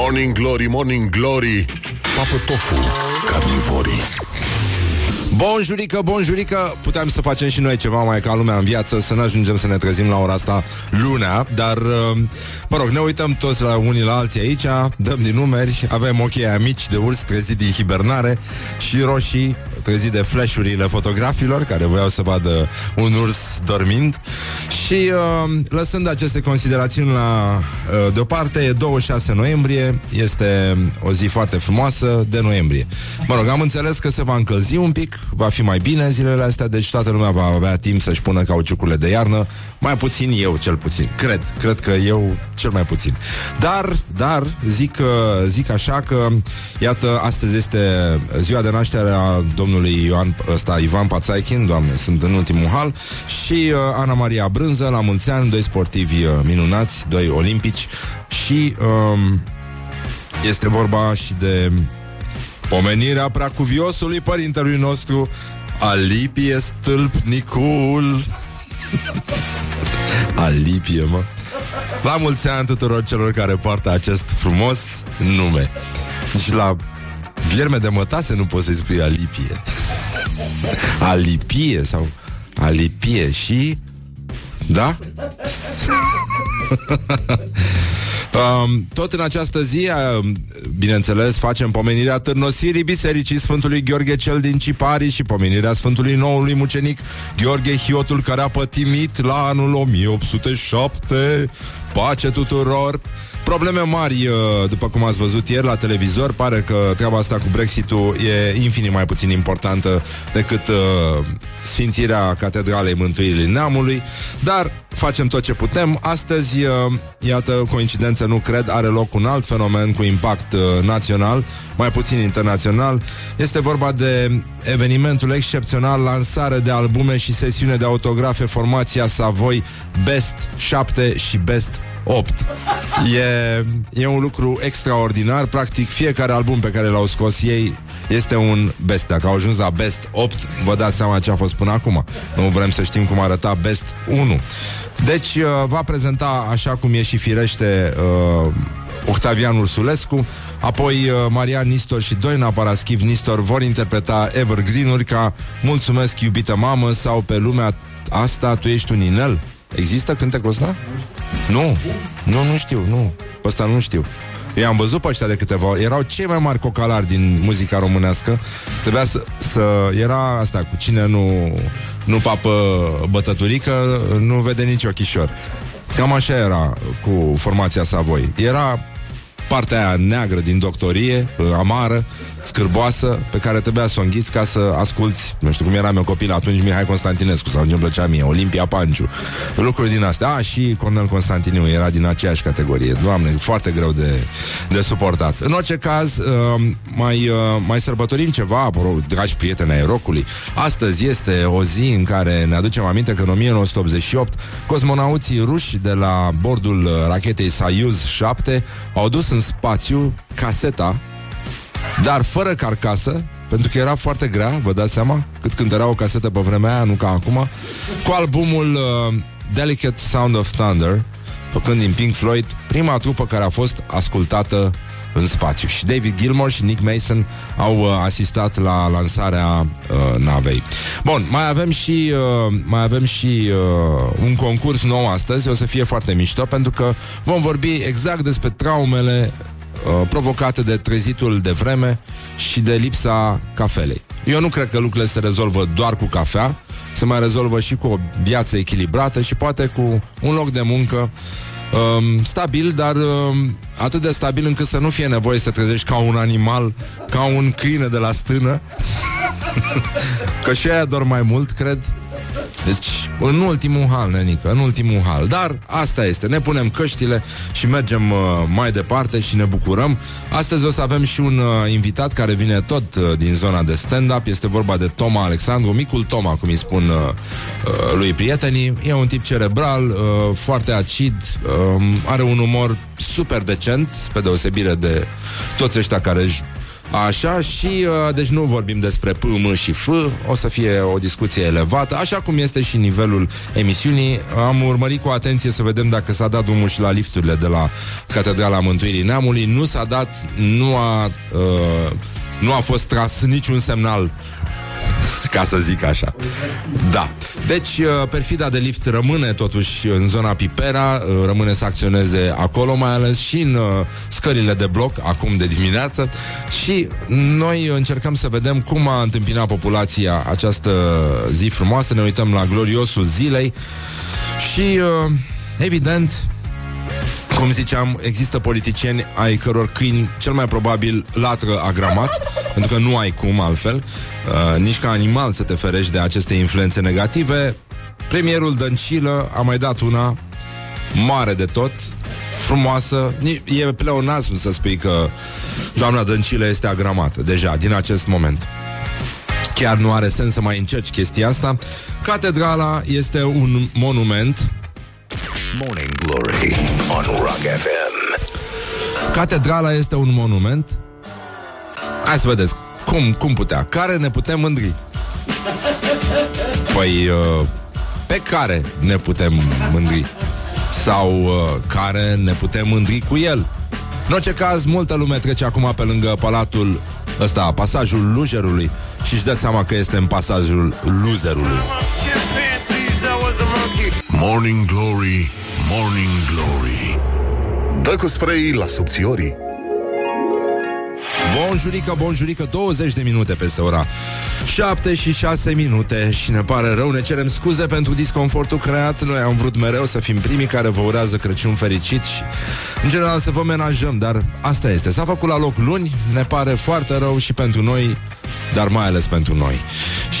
Morning Glory, Morning Glory. Papă tofu, carnivorii Bonjurică, bonjurică Puteam să facem și noi ceva mai ca lumea în viață Să ne ajungem să ne trezim la ora asta lunea Dar, uh, mă rog, ne uităm toți la unii la alții aici Dăm din numeri Avem ochii aia mici de urs trezit din hibernare Și roșii trezit de flashurile fotografilor Care voiau să vadă un urs dormind. Și uh, lăsând aceste considerații la uh, deoparte E 26 noiembrie Este o zi foarte frumoasă de noiembrie. Mă rog, am înțeles că se va încălzi un pic Va fi mai bine zilele astea Deci toată lumea va avea timp să-și pună cauciucurile de iarnă Mai puțin eu cel puțin. Cred, cred că eu cel mai puțin. Dar, dar, zic, zic așa că Iată, astăzi este ziua de naștere a domnului Ioan, ăsta, Ivan Pațaichin Doamne, sunt în ultimul hal Și uh, Ana Maria Brânză, la mulți ani Doi sportivi uh, minunați, doi olimpici Și um, este vorba și de Pomenirea preacuviosului părintelui nostru Alipie stâlpnicul. Alipie, mă. La mulți ani tuturor celor care poartă acest frumos nume. Și la vierme de mătase nu poți să-i spui alipie Alipie sau alipie și... Da? Um, tot în această zi, uh, bineînțeles, facem pomenirea târnosirii Bisericii Sfântului Gheorghe cel din Cipari și pomenirea Sfântului Noului Mucenic Gheorghe Hiotul care a pătimit la anul 1807. Pace tuturor! Probleme mari, uh, după cum ați văzut ieri la televizor, pare că treaba asta cu Brexit-ul e infinit mai puțin importantă decât uh, sfințirea Catedralei Mântuirii Neamului, dar facem tot ce putem. Astăzi, uh, iată, coincidență nu cred, are loc un alt fenomen cu impact uh, național, mai puțin internațional. Este vorba de evenimentul excepțional, lansare de albume și sesiune de autografe, formația Savoy Best 7 și Best 8. E, e un lucru extraordinar. Practic, fiecare album pe care l-au scos ei este un best. Dacă au ajuns la best 8, vă dați seama ce a fost până acum. Nu vrem să știm cum arăta best 1. Deci, uh, va prezenta, așa cum e și firește, uh, Octavian Ursulescu, apoi uh, Marian Nistor și Doina Paraschiv Nistor vor interpreta evergreen-uri ca Mulțumesc, iubită mamă sau Pe lumea asta tu ești un inel. Există cântecul ăsta? Nu, nu, nu știu, nu. Ăsta nu știu. Eu am văzut pe ăștia de câteva ori. Erau cei mai mari cocalari din muzica românească. Trebuia să, să era asta cu cine nu, nu papă bătăturică, nu vede nici ochișor. Cam așa era cu formația Savoi. Era partea aia neagră din doctorie, amară, scârboasă pe care trebuia să o înghiți ca să asculti, nu știu cum eram eu copil atunci, Mihai Constantinescu sau ce îmi plăcea mie, Olimpia Panciu, lucruri din astea. A, și Cornel Constantiniu era din aceeași categorie. Doamne, foarte greu de, de suportat. În orice caz, uh, mai, uh, mai sărbătorim ceva, dragi prieteni ai rocului. Astăzi este o zi în care ne aducem aminte că în 1988 cosmonauții ruși de la bordul rachetei Soyuz 7 au dus în spațiu caseta dar fără carcasă, pentru că era foarte grea, vă dați seama, cât când era o casetă pe vremea aia, nu ca acum, cu albumul uh, Delicate Sound of Thunder, făcând din Pink Floyd prima trupă care a fost ascultată în spațiu. Și David Gilmour și Nick Mason au uh, asistat la lansarea uh, navei. Bun, mai avem și uh, mai avem și uh, un concurs nou astăzi, o să fie foarte mișto pentru că vom vorbi exact despre traumele Uh, provocate de trezitul de vreme și de lipsa cafelei. Eu nu cred că lucrurile se rezolvă doar cu cafea, se mai rezolvă și cu o viață echilibrată și poate cu un loc de muncă um, stabil, dar um, atât de stabil încât să nu fie nevoie să te trezești ca un animal, ca un câine de la stână. că și aia dorm mai mult, cred. Deci, în ultimul hal, nenică, în ultimul hal. Dar asta este, ne punem căștile și mergem uh, mai departe și ne bucurăm. Astăzi o să avem și un uh, invitat care vine tot uh, din zona de stand-up. Este vorba de Toma Alexandru, micul Toma, cum îi spun uh, uh, lui prietenii. E un tip cerebral, uh, foarte acid, uh, are un umor super decent, pe deosebire de toți ăștia care își Așa și, uh, deci nu vorbim despre P, M și F, o să fie o discuție elevată, așa cum este și nivelul emisiunii. Am urmărit cu atenție să vedem dacă s-a dat drumul și la lifturile de la Catedrala Mântuirii Neamului. Nu s-a dat, nu a, uh, nu a fost tras niciun semnal ca să zic așa. Da. Deci, uh, perfida de lift rămâne totuși în zona Pipera, uh, rămâne să acționeze acolo, mai ales și în uh, scările de bloc, acum de dimineață, și noi încercăm să vedem cum a întâmpinat populația această zi frumoasă, ne uităm la gloriosul zilei și, evident, cum ziceam, există politicieni ai căror câini cel mai probabil latră agramat, pentru că nu ai cum altfel, uh, nici ca animal să te ferești de aceste influențe negative. Premierul Dăncilă a mai dat una mare de tot, frumoasă. E pleonasm să spui că doamna Dăncilă este agramată, deja, din acest moment. Chiar nu are sens să mai încerci chestia asta. Catedrala este un monument Morning Glory on Rock FM. Catedrala este un monument. Hai să vedeți cum, cum putea. Care ne putem mândri? Păi, uh, pe care ne putem mândri? Sau uh, care ne putem mândri cu el? În orice caz, multă lume trece acum pe lângă palatul ăsta, pasajul Lujerului și își dă seama că este în pasajul Luzerului. Morning Glory, Morning Glory. Dă cu spray la subțiorii. Bonjurică, bonjurică, 20 de minute peste ora 7 și 6 minute Și ne pare rău, ne cerem scuze pentru disconfortul creat. Noi am vrut mereu să fim primii care vă urează Crăciun fericit Și în general să vă menajăm Dar asta este, s-a făcut la loc luni Ne pare foarte rău și pentru noi dar mai ales pentru noi.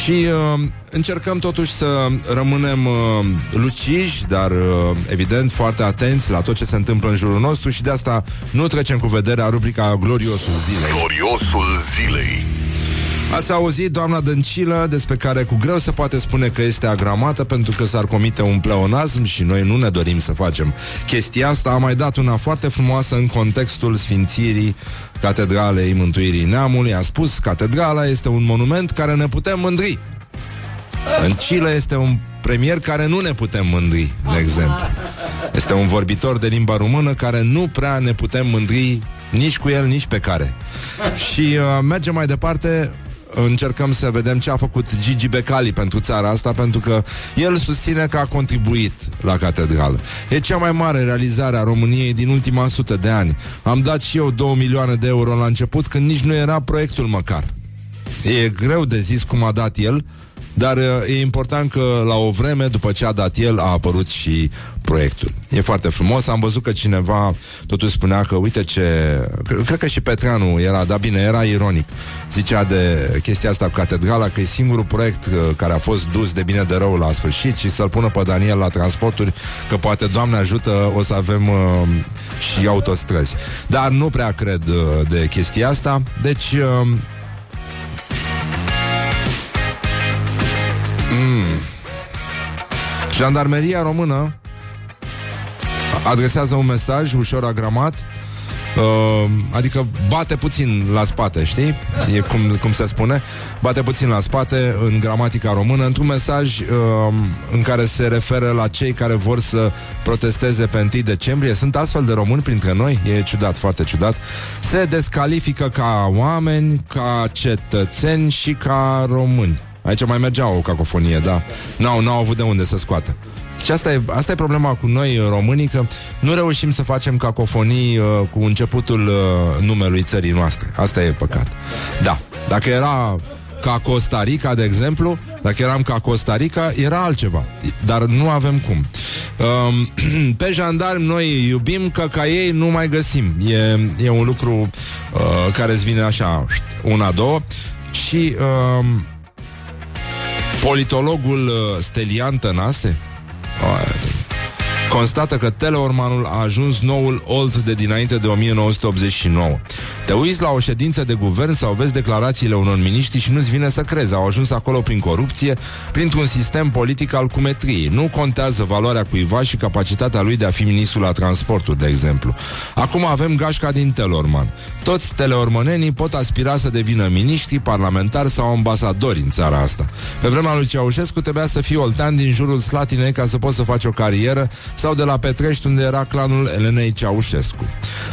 Și uh, încercăm totuși să rămânem uh, luciji, dar uh, evident foarte atenți la tot ce se întâmplă în jurul nostru și de asta nu trecem cu vederea rubrica Gloriosul Zilei. Gloriosul Zilei. Ați auzit doamna Dăncilă despre care cu greu se poate spune că este agramată pentru că s-ar comite un pleonasm și noi nu ne dorim să facem chestia asta. A mai dat una foarte frumoasă în contextul sfințirii Catedralei Mântuirii Neamului. A spus, catedrala este un monument care ne putem mândri. În Chile este un premier care nu ne putem mândri, de exemplu. Este un vorbitor de limba română care nu prea ne putem mândri nici cu el, nici pe care. Și uh, mergem mai departe încercăm să vedem ce a făcut Gigi Becali pentru țara asta, pentru că el susține că a contribuit la catedrală. E cea mai mare realizare a României din ultima sută de ani. Am dat și eu 2 milioane de euro la început, când nici nu era proiectul măcar. E greu de zis cum a dat el, dar uh, e important că la o vreme, după ce a dat el, a apărut și proiectul. E foarte frumos. Am văzut că cineva totuși spunea că, uite ce... Cred că și Petreanu era, da bine, era ironic. Zicea de chestia asta cu catedrala, că e singurul proiect uh, care a fost dus de bine de rău la sfârșit și să-l pună pe Daniel la transporturi, că poate, Doamne ajută, o să avem uh, și autostrăzi. Dar nu prea cred uh, de chestia asta. Deci... Uh, Mm. Jandarmeria română adresează un mesaj ușor agramat Uh, adică bate puțin la spate, știi? E cum, cum se spune. Bate puțin la spate în gramatica română, într-un mesaj uh, în care se referă la cei care vor să protesteze pe 1 decembrie. Sunt astfel de români printre noi? E ciudat, foarte ciudat. Se descalifică ca oameni, ca cetățeni și ca români. Aici mai mergea o cacofonie, da. N-au, n-au avut de unde să scoată. Și asta e, asta e problema cu noi românii, că nu reușim să facem cacofonii uh, cu începutul uh, numelui țării noastre. Asta e păcat. Da. Dacă era ca Costa Rica, de exemplu, dacă eram ca Costa Rica, era altceva. Dar nu avem cum. Uh, pe jandarmi noi iubim, că ca ei nu mai găsim. E, e un lucru uh, care îți vine așa, una, două. Și... Uh, Politologul uh, Stelian Tănase constată că Teleormanul a ajuns noul Olt de dinainte de 1989. Te uiți la o ședință de guvern sau vezi declarațiile unor miniștri și nu-ți vine să crezi. Au ajuns acolo prin corupție, printr-un sistem politic al cumetriei. Nu contează valoarea cuiva și capacitatea lui de a fi ministrul la transporturi, de exemplu. Acum avem gașca din Telorman. Toți teleormanenii pot aspira să devină miniștri, parlamentari sau ambasadori în țara asta. Pe vremea lui Ceaușescu trebuia să fii oltean din jurul Slatinei ca să poți să faci o carieră sau de la Petrești unde era clanul Elenei Ceaușescu.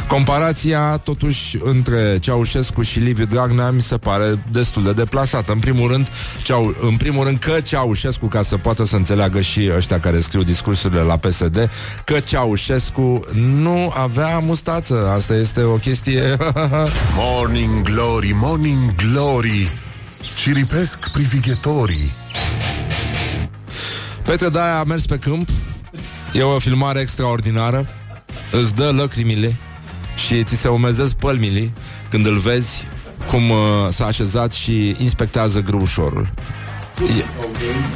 Comparația, totuși, între Ceaușescu și Liviu Dragnea mi se pare destul de deplasată. În primul rând, Ceau, în primul rând că Ceaușescu, ca să poată să înțeleagă și ăștia care scriu discursurile la PSD, că Ceaușescu nu avea mustață. Asta este o chestie... morning glory, morning glory, ciripesc privighetorii. Petre Daia a mers pe câmp E o filmare extraordinară. Îți dă lăcrimile Și ți se umezesc pălmile Când îl vezi cum uh, s-a așezat și inspectează grâușorul E,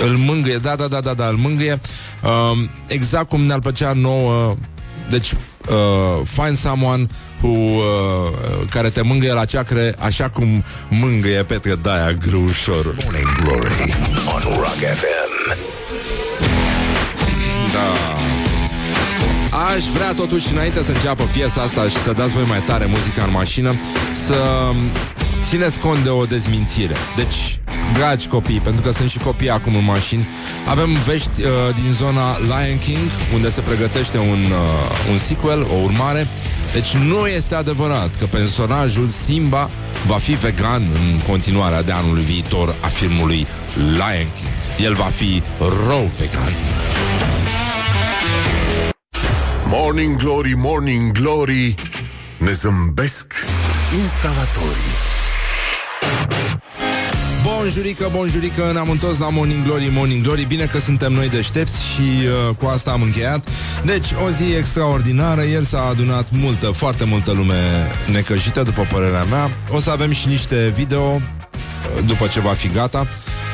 îl mângâie, da, da, da, da, da, îl mângâie. Uh, exact cum ne-ar plăcea nouă deci uh, find someone who, uh, care te mângâie la ceacre așa cum mângâie Petre Daia grâușorul Morning Glory on Rock FM Da Aș vrea totuși înainte să înceapă piesa asta și să dați voi mai tare muzica în mașină Să țineți cont de o dezmințire. Deci, dragi copii, pentru că sunt și copii acum în mașini Avem vești uh, din zona Lion King Unde se pregătește un, uh, un sequel, o urmare. Deci nu este adevărat că personajul Simba va fi vegan în continuarea de anul viitor a filmului Lion King. El va fi rău vegan Morning Glory, Morning Glory Ne zâmbesc instalatorii. Bonjurică, bonjurică, ne-am întors la Morning Glory, Morning Glory. Bine că suntem noi deștepți și uh, cu asta am încheiat. Deci, o zi extraordinară. Ieri s-a adunat multă, foarte multă lume necăjită, după părerea mea. O să avem și niște video uh, după ce va fi gata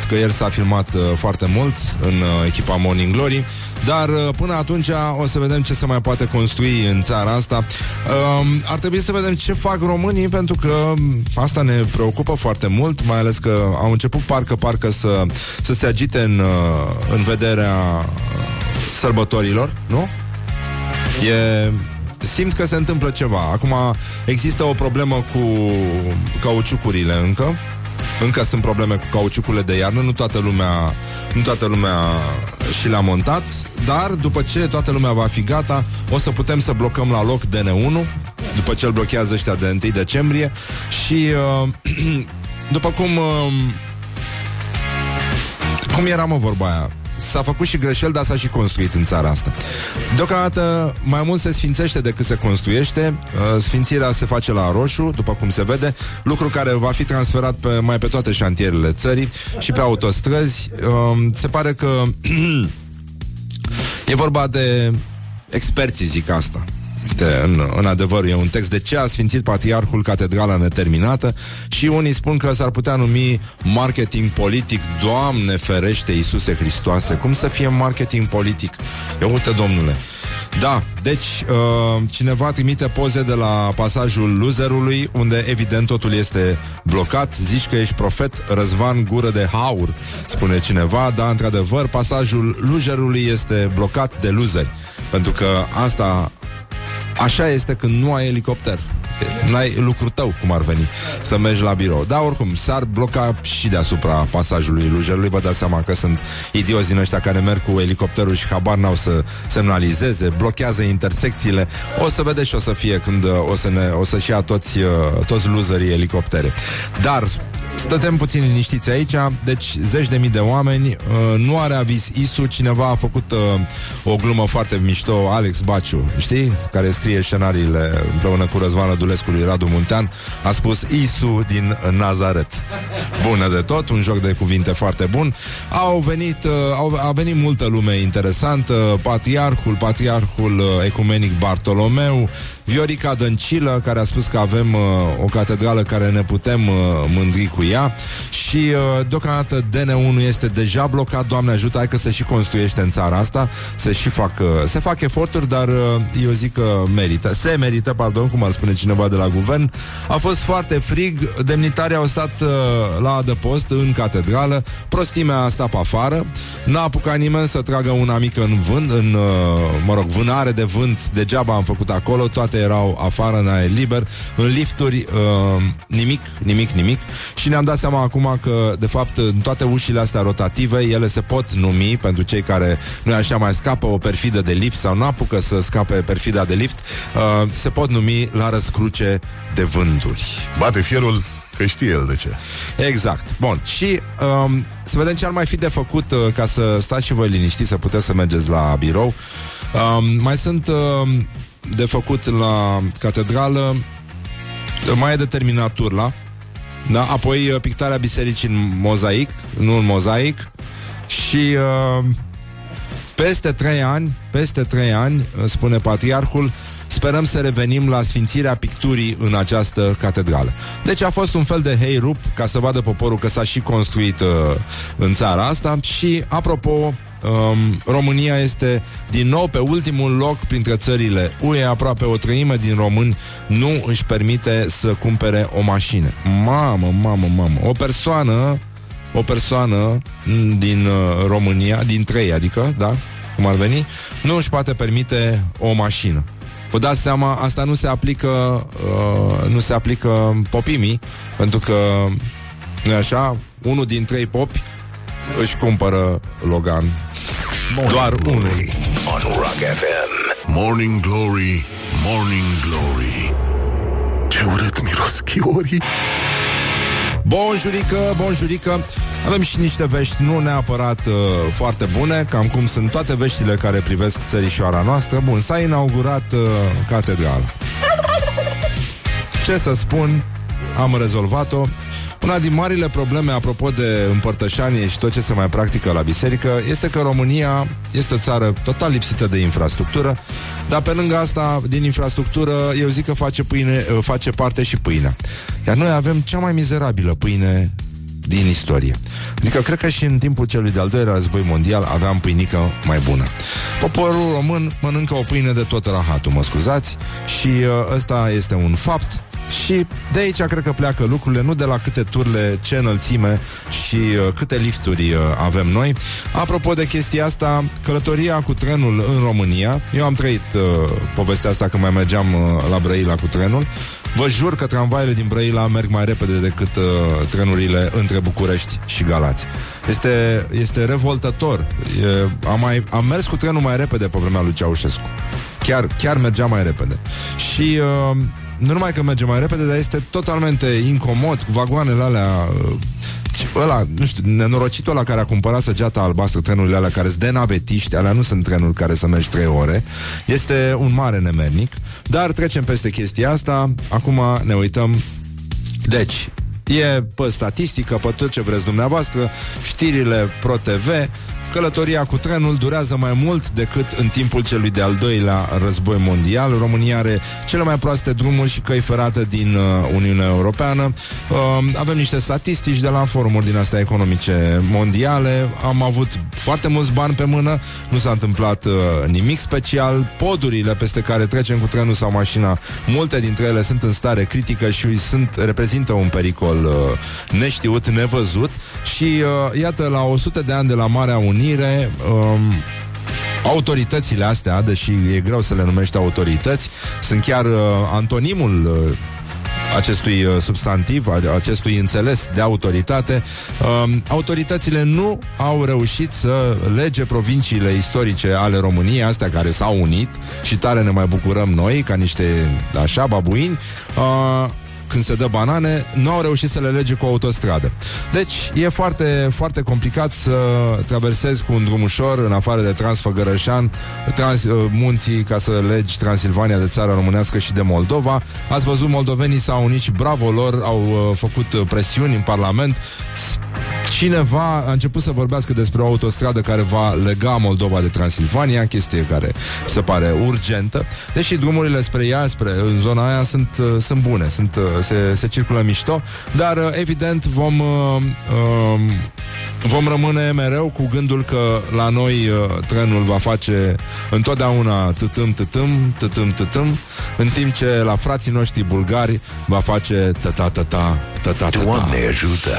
că ieri s-a filmat uh, foarte mult în uh, echipa Morning Glory, dar uh, până atunci o să vedem ce se mai poate construi în țara asta. Uh, ar trebui să vedem ce fac românii, pentru că um, asta ne preocupă foarte mult, mai ales că au început parcă-parcă să, să se agite în, uh, în vederea uh, sărbătorilor, nu? E simt că se întâmplă ceva. Acum există o problemă cu cauciucurile încă. Încă sunt probleme cu cauciucurile de iarnă, nu toată lumea, nu toată lumea și le-a montat, dar după ce toată lumea va fi gata, o să putem să blocăm la loc DN1, după ce îl blochează ăștia de 1 decembrie și uh, după cum uh, cum era mă vorba aia? S-a făcut și greșel, dar s-a și construit în țara asta. Deocamdată mai mult se sfințește decât se construiește. Uh, sfințirea se face la roșu, după cum se vede, lucru care va fi transferat pe, mai pe toate șantierele țării și pe autostrăzi. Um, se pare că e vorba de experții, zic asta. Uite, în, în adevăr, e un text de ce a sfințit patriarhul catedrala neterminată și unii spun că s-ar putea numi marketing politic. Doamne ferește, Iisuse Hristoase, cum să fie marketing politic? Eu uite, domnule. Da, deci uh, cineva trimite poze de la pasajul loserului, unde evident totul este blocat. Zici că ești profet, Răzvan Gură de Haur, spune cineva. Da, într-adevăr, pasajul loserului este blocat de loseri. Pentru că asta Așa este când nu ai elicopter. N-ai lucru tău, cum ar veni, să mergi la birou. Dar oricum, s-ar bloca și deasupra pasajului Lujerului. Vă dați seama că sunt idioți din ăștia care merg cu elicopterul și habar n-au să semnalizeze, blochează intersecțiile. O să vedeți și o să fie când uh, o să, ne, o să-și ia toți, uh, toți loserii elicoptere. Dar Stătem puțin liniștiți aici, deci zeci de mii de oameni, uh, nu are aviz ISU, cineva a făcut uh, o glumă foarte mișto, Alex Baciu, știi? Care scrie scenariile împreună cu Răzvan Dulescu lui Radu Muntean, a spus ISU din Nazaret. Bună de tot, un joc de cuvinte foarte bun. Au venit, uh, au, a venit multă lume interesantă, patriarhul, patriarhul uh, ecumenic Bartolomeu, Viorica Dăncilă, care a spus că avem uh, o catedrală care ne putem uh, mândri cu ea. Și uh, deocamdată DN1 este deja blocat, Doamne ajută, hai că se și construiește în țara asta, se și fac, uh, se fac eforturi, dar uh, eu zic că merită, se merită, pardon, cum ar spune cineva de la guvern. A fost foarte frig, demnitarii au stat uh, la adăpost în catedrală, prostimea a stat pe afară, n-a apucat nimeni să tragă una mică în vânt, în, uh, mă rog, vânare de vânt, degeaba am făcut acolo, toate erau afară în aer liber, în lifturi, uh, nimic, nimic, nimic și ne-am dat seama acum că, de fapt, în toate ușile astea rotative, ele se pot numi, pentru cei care nu așa mai scapă o perfidă de lift sau nu apucă să scape perfida de lift, uh, se pot numi la răscruce de vânturi. Bate fierul Că știe el de ce. Exact. Bun. Și um, să vedem ce ar mai fi de făcut uh, ca să stați și voi liniștiți, să puteți să mergeți la birou. Um, mai sunt uh, de făcut la catedrală, mai e de terminat turla, da? apoi uh, pictarea bisericii în mozaic, nu în mozaic, și uh, peste trei ani, peste trei ani, uh, spune patriarhul, Sperăm să revenim la sfințirea picturii în această catedrală. Deci a fost un fel de hei rup ca să vadă poporul că s-a și construit uh, în țara asta și, apropo, um, România este din nou pe ultimul loc printre țările UE, aproape o treime din români nu își permite să cumpere o mașină. Mamă, mamă, mamă. O persoană o persoană din uh, România, din trei, adică, da, cum ar veni, nu își poate permite o mașină. Vă dați seama, asta nu se aplică uh, nu se aplică popimii, pentru că nu așa, unul din trei popi își cumpără Logan. Morning Doar unul. On Rock FM. Morning Glory, Morning Glory. Ce urât miros chiorii. Bonjurică, bonjurică Avem și niște vești nu neapărat uh, foarte bune Cam cum sunt toate veștile care privesc țărișoara noastră Bun, s-a inaugurat uh, catedrala Ce să spun, am rezolvat-o una din marile probleme, apropo de împărtășanie și tot ce se mai practică la biserică, este că România este o țară total lipsită de infrastructură, dar pe lângă asta, din infrastructură, eu zic că face, pâine, face parte și pâinea. Iar noi avem cea mai mizerabilă pâine din istorie. Adică cred că și în timpul celui de-al doilea război mondial aveam pâinică mai bună. Poporul român mănâncă o pâine de tot rahatul, mă scuzați, și uh, ăsta este un fapt și de aici cred că pleacă lucrurile, nu de la câte turle, ce înălțime și uh, câte lifturi uh, avem noi. Apropo de chestia asta, călătoria cu trenul în România, eu am trăit uh, povestea asta când mai mergeam uh, la Brăila cu trenul. Vă jur că tramvaiele din Brăila merg mai repede decât uh, trenurile între București și Galați. Este, este revoltător. E, am, mai, am mers cu trenul mai repede pe vremea lui Ceaușescu. Chiar, chiar mergea mai repede. Și uh, nu numai că merge mai repede, dar este totalmente incomod cu vagoanele alea uh, ăla, nu știu, nenorocitul ăla care a cumpărat săgeata albastră, trenurile alea care sunt de navetiști, alea nu sunt trenuri care să mergi trei ore, este un mare nemernic, dar trecem peste chestia asta, acum ne uităm. Deci, e pe statistică, pe tot ce vreți dumneavoastră, știrile Pro-TV, Călătoria cu trenul durează mai mult decât în timpul celui de-al doilea război mondial. România are cele mai proaste drumuri și căi ferate din uh, Uniunea Europeană. Uh, avem niște statistici de la forumuri din astea economice mondiale. Am avut foarte mulți bani pe mână, nu s-a întâmplat uh, nimic special. Podurile peste care trecem cu trenul sau mașina, multe dintre ele sunt în stare critică și sunt reprezintă un pericol uh, neștiut, nevăzut și uh, iată la 100 de ani de la Marea Uniune Unire um, autoritățile astea, deși e greu să le numești autorități, sunt chiar uh, antonimul uh, acestui uh, substantiv, acestui înțeles de autoritate, um, autoritățile nu au reușit să lege provinciile istorice ale României, astea care s-au unit și tare ne mai bucurăm noi, ca niște, așa, babuini, uh, când se dă banane, nu au reușit să le lege cu autostradă. Deci e foarte, foarte complicat să traversezi cu un drum ușor, în afară de Transfăgărășan, trans, uh, munții, ca să legi Transilvania de țara românească și de Moldova. Ați văzut, moldovenii s-au unit și bravo lor, au uh, făcut uh, presiuni în Parlament cineva a început să vorbească despre o autostradă care va lega Moldova de Transilvania, chestie care se pare urgentă, deși drumurile spre ea, spre în zona aia sunt, uh, sunt bune, sunt, uh, se, se circulă mișto, dar uh, evident vom uh, uh, vom rămâne mereu cu gândul că la noi uh, trenul va face întotdeauna tătâm, tătâm, tătâm, tătâm, în timp ce la frații noștri bulgari va face tăta, tăta, tăta, tăta. Doamne ajută!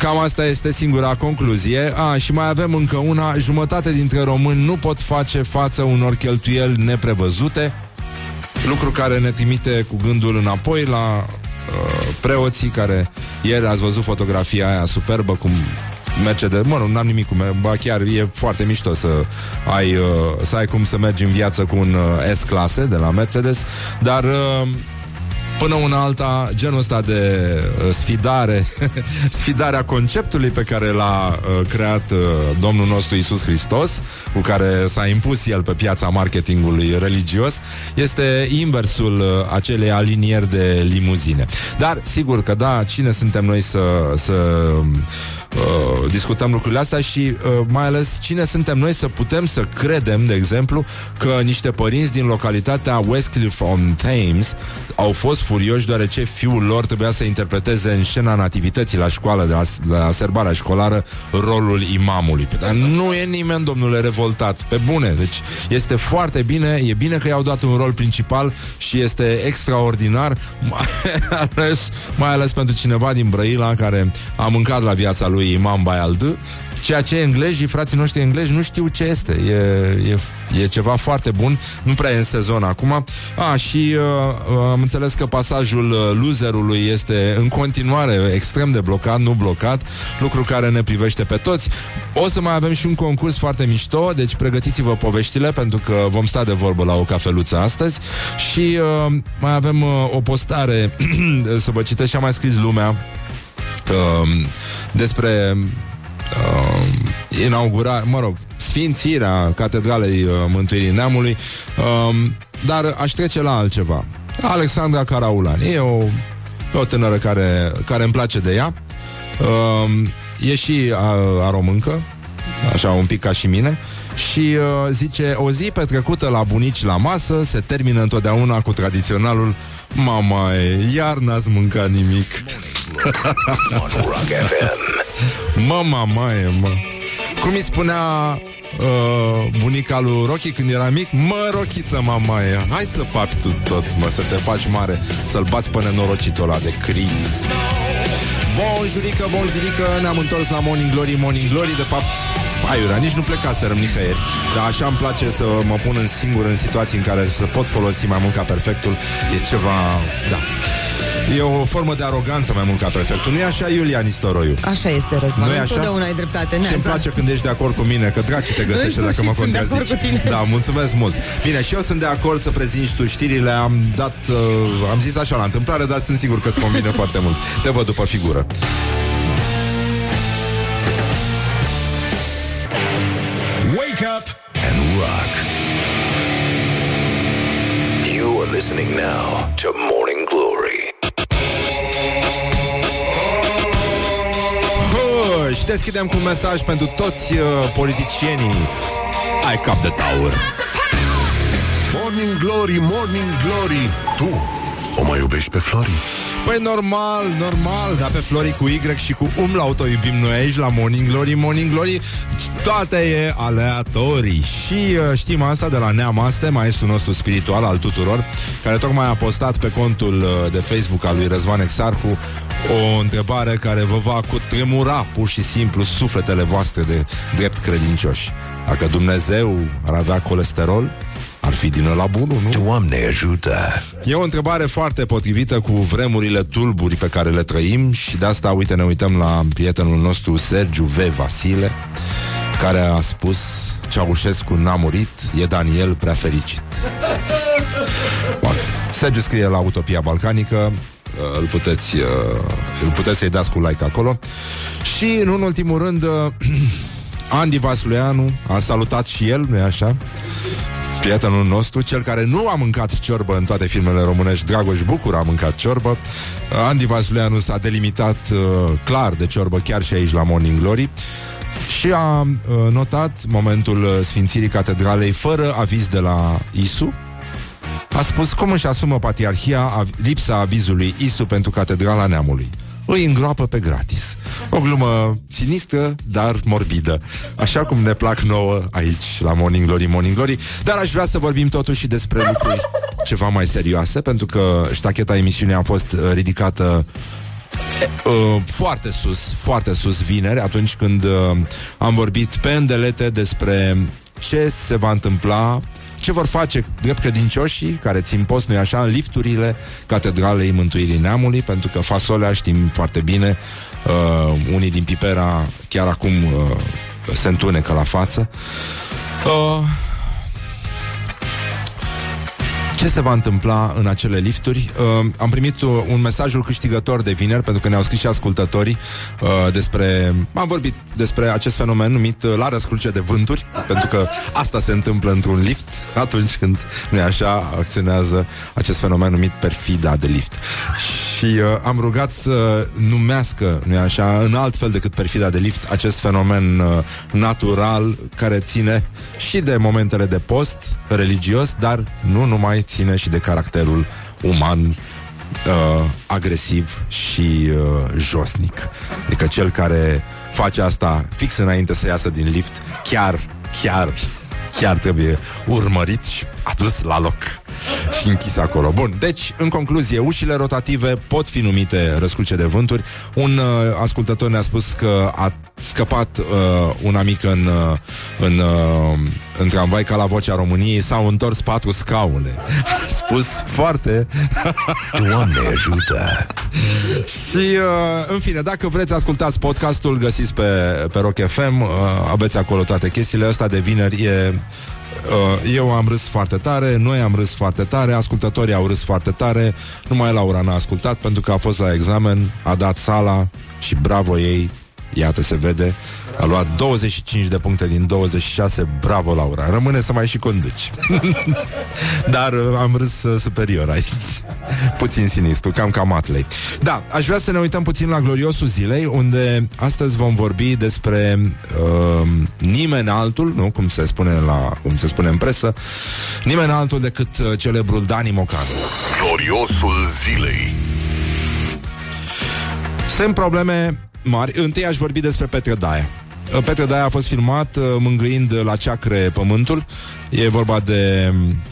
Cam asta este singura concluzie. A, și mai avem încă una. Jumătate dintre români nu pot face față unor cheltuieli neprevăzute, lucru care ne trimite cu gândul înapoi la uh, preoții care ieri ați văzut fotografia aia superbă cum Mercedes, mă, nu am nimic cu ba chiar e foarte mișto să ai, uh, să ai cum să mergi în viață cu un uh, S-clase de la Mercedes, dar uh, Până una alta, genul ăsta de uh, sfidare, sfidarea conceptului pe care l-a uh, creat uh, Domnul nostru Isus Hristos, cu care s-a impus el pe piața marketingului religios, este inversul uh, acelei alinieri de limuzine. Dar, sigur că da, cine suntem noi să, să uh, discutăm lucrurile astea și uh, mai ales cine suntem noi să putem să credem, de exemplu, că niște părinți din localitatea Westcliff on Thames au fost furioși deoarece fiul lor trebuia să interpreteze în scena nativității la școală, de la, de la serbarea școlară, rolul imamului. Dar nu e nimeni, domnule, revoltat. Pe bune, deci este foarte bine, e bine că i-au dat un rol principal și este extraordinar, mai ales, mai ales pentru cineva din Brăila care a mâncat la viața lui Imam Bayald, ceea ce englezii, frații noștri englezi, nu știu ce este. E, e, e ceva foarte bun, nu prea e în sezon acum. A, și uh, uh, am înțeles că pasajul uh, loserului este în continuare extrem de blocat, nu blocat, lucru care ne privește pe toți. O să mai avem și un concurs foarte mișto, deci pregătiți-vă poveștile, pentru că vom sta de vorbă la o cafeluță astăzi și uh, mai avem uh, o postare, să vă citesc ce a mai scris lumea uh, despre uh, inaugura, mă rog, sfințirea Catedralei uh, Mântuirii Neamului, uh, dar aș trece la altceva. Alexandra Caraulan e o, e o tânără care, care îmi place de ea. Uh, e și a, a româncă, așa un pic ca și mine, și uh, zice, o zi petrecută la bunici la masă se termină întotdeauna cu tradiționalul Mama, iar n-ați mâncat nimic. Mă, mama, e, mă. Cum îi spunea uh, bunica lui Rocky când era mic? Mă, Rochiță, mama, e. Hai să papi tu tot, mă, să te faci mare, să-l bați pe nenorocitul ăla de crin. Bonjurică, bonjurică, ne-am întors la Morning Glory, Morning Glory, de fapt, aiurea, nici nu plecaserăm nicăieri, dar așa îmi place să mă pun în singur în situații în care să pot folosi mai mult ca perfectul, e ceva, da. E o formă de aroganță mai mult ca perfectul. Nu e așa, Iulia Nistoroiu? Așa este, Răzvan. Nu e așa? Întotdeauna ai dreptate. Și îmi Neața. place când ești de acord cu mine, că draci te găsește În dacă mă sfârșit sunt de acord contrazici. cu tine. Da, mulțumesc mult. Bine, și eu sunt de acord să prezinți tu știrile. Am dat, uh, am zis așa la întâmplare, dar sunt sigur că îți convine foarte mult. Te văd după figură. Listening now to Morning Glory. Hă, și deschidem cu un mesaj pentru toți uh, politicienii. Ai cap de taur. Morning Glory, Morning Glory. Tu o mai iubești pe Flori? Păi normal, normal, dar pe Flori cu Y și cu umlaut o iubim noi aici la Morning Glory, Morning Glory, toate e aleatorii. Și uh, știm asta de la Neamaste, maestrul nostru spiritual al tuturor, care tocmai a postat pe contul uh, de Facebook al lui Răzvan Exarhu o întrebare care vă va cutremura pur și simplu sufletele voastre de drept credincioși. Dacă Dumnezeu ar avea colesterol, ar fi din ăla bunul, nu? Doamne ajută! E o întrebare foarte potrivită cu vremurile tulburi pe care le trăim și de asta, uite, ne uităm la prietenul nostru Sergiu V. Vasile, care a spus Ceaușescu n-a murit, e Daniel prea fericit. Bun. Sergiu scrie la Utopia Balcanică, uh, îl puteți, uh, îl puteți să-i dați cu like acolo. Și, în ultimul rând, uh, Andy Vasluianu a salutat și el, nu-i așa? Prietenul nostru, cel care nu a mâncat ciorbă în toate filmele românești, Dragoș Bucur a mâncat ciorbă. Andy Vasuleanu s-a delimitat uh, clar de ciorbă chiar și aici la Morning Glory și a uh, notat momentul uh, sfințirii catedralei fără aviz de la ISU. A spus cum își asumă patriarhia av- lipsa avizului ISU pentru catedrala neamului îi îngroapă pe gratis. O glumă sinistră, dar morbidă. Așa cum ne plac nouă aici, la Morning Glory, Morning Glory. Dar aș vrea să vorbim totuși și despre lucruri ceva mai serioase, pentru că ștacheta emisiunii a fost uh, ridicată Uh, foarte sus, foarte sus vineri, atunci când uh, am vorbit pe îndelete despre ce se va întâmpla ce vor face drept credincioșii care țin post, nu așa, în lifturile Catedralei Mântuirii Neamului, pentru că fasolea știm foarte bine, uh, unii din Pipera chiar acum uh, se întunecă la față. Uh, ce se va întâmpla în acele lifturi. Uh, am primit uh, un mesajul câștigător de vineri, pentru că ne-au scris și ascultătorii uh, despre... Am vorbit despre acest fenomen numit uh, la răscruce de vânturi, pentru că asta se întâmplă într-un lift atunci când, nu așa, acționează acest fenomen numit perfida de lift. Și uh, am rugat să numească, nu așa, în alt fel decât perfida de lift, acest fenomen uh, natural care ține și de momentele de post religios, dar nu numai ține și de caracterul uman uh, agresiv și uh, josnic. Adică cel care face asta fix înainte să iasă din lift, chiar, chiar, chiar trebuie urmărit și adus la loc și închis acolo. Bun, deci, în concluzie, ușile rotative pot fi numite răscruce de vânturi. Un uh, ascultător ne-a spus că a scăpat uh, un amic în, uh, în, uh, în tramvai ca la vocea României, s-au întors patru scaune. A spus foarte... Doamne ajută! Și, uh, în fine, dacă vreți ascultați podcastul, găsiți pe, pe Rock FM, uh, aveți acolo toate chestiile. Asta de vineri e Uh, eu am râs foarte tare, noi am râs foarte tare, ascultătorii au râs foarte tare, numai Laura n-a ascultat pentru că a fost la examen, a dat sala și bravo ei, iată se vede, a luat 25 de puncte din 26, bravo Laura, rămâne să mai și conduci. Dar uh, am râs uh, superior aici, puțin sinistru, cam cam atlei. Da, aș vrea să ne uităm puțin la gloriosul zilei, unde astăzi vom vorbi despre uh, nimeni altul, nu, cum se spune la, cum se spune în presă, nimeni altul decât uh, celebrul Dani Mocanu. Gloriosul zilei. Sunt probleme mari. Întâi aș vorbi despre Petre Daia. Uh, Petre Daia a fost filmat uh, mângâind la ceacre pământul. E vorba de um,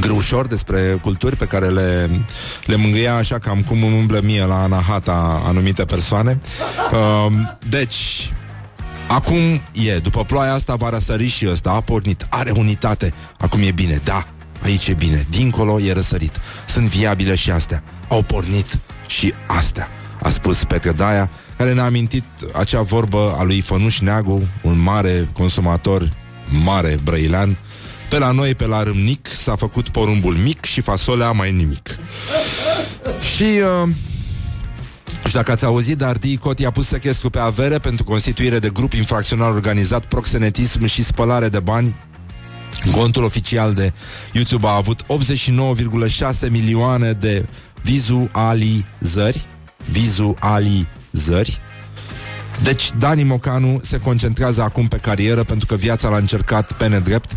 grâușor despre culturi pe care le, le mângâia așa cam cum îmi umblă mie la anahata anumite persoane. Uh, deci, acum e, după ploaia asta va răsări și ăsta, a pornit, are unitate, acum e bine, da, aici e bine, dincolo e răsărit, sunt viabile și astea, au pornit și astea a spus Petre Daia, care ne-a amintit acea vorbă a lui Fănuș Neagu, un mare consumator, mare brăilean, pe la noi, pe la Râmnic, s-a făcut porumbul mic și fasolea mai nimic. Și... Uh, nu știu dacă ați auzit, dar DICOT i-a pus sechestru pe avere pentru constituire de grup infracțional organizat, proxenetism și spălare de bani. Contul oficial de YouTube a avut 89,6 milioane de vizualizări vizualizări. Deci Dani Mocanu se concentrează acum pe carieră pentru că viața l-a încercat pe nedrept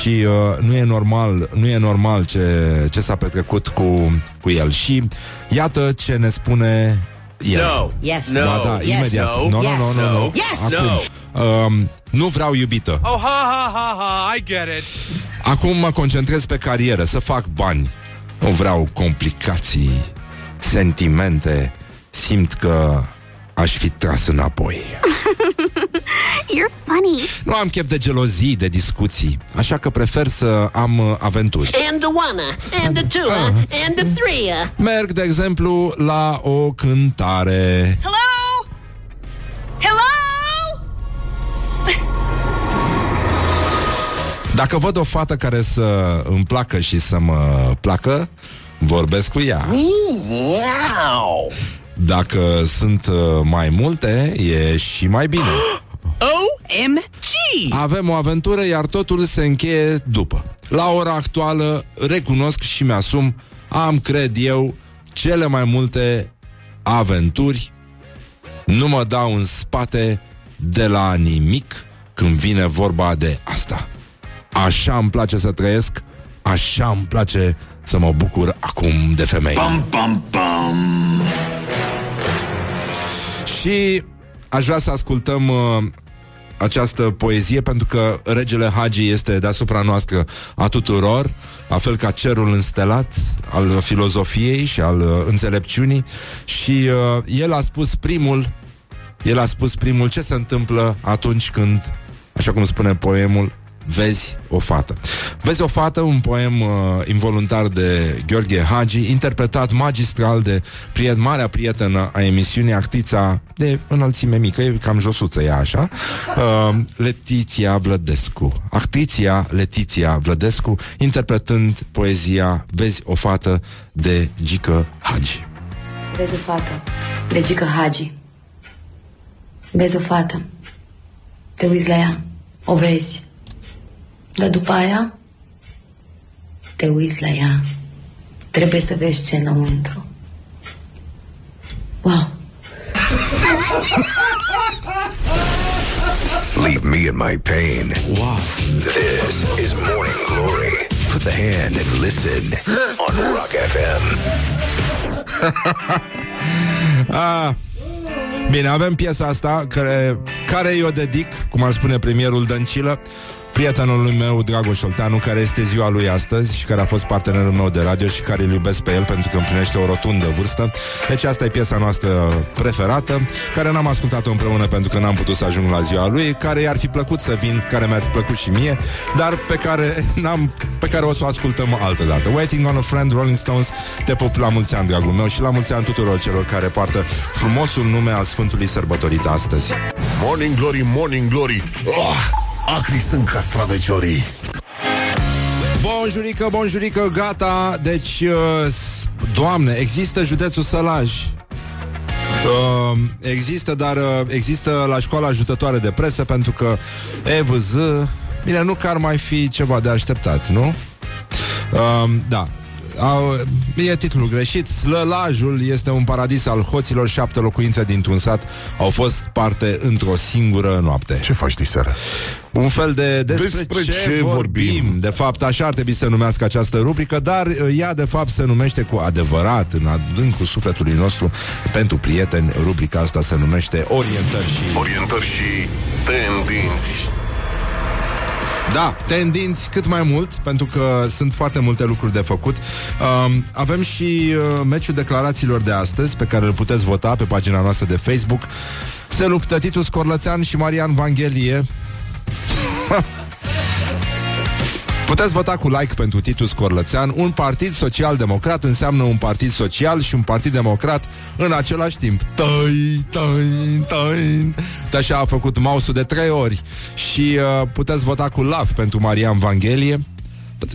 și uh, nu e normal, nu e normal ce, ce s-a petrecut cu, cu el. Și iată ce ne spune el. No. Yes. No. Da, da, Yes. imediat. No. No, no, Yes. no, no, no. Yes. Acum. Um, nu vreau iubită. Oh, ha, ha, ha, ha. I get it. Acum mă concentrez pe carieră, să fac bani. Nu vreau complicații, sentimente. Simt că aș fi tras înapoi. You're funny. Nu am chef de gelozii, de discuții, așa că prefer să am uh, aventuri. And the one, and the two, and the three. Merg, de exemplu, la o cântare. Hello? Hello? Dacă văd o fată care să îmi placă și să mă placă, vorbesc cu ea. Dacă sunt uh, mai multe, e și mai bine. OMG! Avem o aventură, iar totul se încheie după. La ora actuală, recunosc și mi-asum, am, cred eu, cele mai multe aventuri. Nu mă dau în spate de la nimic când vine vorba de asta. Așa îmi place să trăiesc, așa îmi place să mă bucur acum de femei. Pam, pam, pam. Și aș vrea să ascultăm uh, această poezie pentru că regele Hagi este deasupra noastră a tuturor, la fel ca cerul înstelat al filozofiei și al uh, înțelepciunii. Și uh, el a spus primul el a spus primul ce se întâmplă atunci când, așa cum spune poemul, Vezi o fată. Vezi o fată, un poem uh, involuntar de Gheorghe Hagi, interpretat magistral de priet, marea prietenă a emisiunii Actița de înălțime mică, e cam josuță ea așa, uh, Letiția Vlădescu. Actiția Letiția Vlădescu, interpretând poezia Vezi o fată de Gică Hagi. Vezi o fată de Gică Hagi. Vezi o fată. Te uiți la ea. O vezi. Dar după aia te uiți la ea. Trebuie să vezi ce înăuntru. Wow. Leave me in my pain. Wow! This is Morning Glory. Put the hand and listen on Rock FM. Ah, bine, avem piesa asta care, care eu dedic, cum ar spune premierul Dăncilă, prietenului meu, Dragoș Olteanu, care este ziua lui astăzi și care a fost partenerul meu de radio și care îl iubesc pe el pentru că împlinește o rotundă vârstă. Deci asta e piesa noastră preferată, care n-am ascultat-o împreună pentru că n-am putut să ajung la ziua lui, care i-ar fi plăcut să vin, care mi-ar fi plăcut și mie, dar pe care, n-am, pe care o să o ascultăm altă dată. Waiting on a Friend, Rolling Stones, te pup la mulți ani, dragul meu, și la mulți ani tuturor celor care poartă frumosul nume al Sfântului sărbătorit astăzi. Morning Glory, Morning Glory oh, Acri sunt castraveciorii. Bonjurică, bonjurică, gata. Deci, uh, s- doamne, există județul Sălaj. Uh, există, dar uh, există la școala ajutătoare de presă pentru că EVZ, bine, nu că ar mai fi ceva de așteptat, nu? Uh, da, au, e titlul greșit Slălajul este un paradis al hoților Șapte locuințe dintr-un sat Au fost parte într-o singură noapte Ce faci diseară? un fel de despre, Despre ce, ce vorbim. vorbim. De fapt, așa ar trebui să numească această rubrică, dar uh, ea de fapt se numește cu adevărat, în adâncul sufletului nostru, pentru prieteni, rubrica asta se numește Orientări și... Orientări și tendinți Da, tendinți cât mai mult, pentru că sunt foarte multe lucruri de făcut. Um, avem și uh, meciul declarațiilor de astăzi, pe care îl puteți vota pe pagina noastră de Facebook. Se luptă Titus Corlățean și Marian Vanghelie. Puteți vota cu like pentru Titus Corlățean. Un partid social-democrat înseamnă un partid social și un partid democrat în același timp. Tăi, tăi, tăi. De așa a făcut mouse de trei ori. Și uh, puteți vota cu love pentru Marian Vanghelie.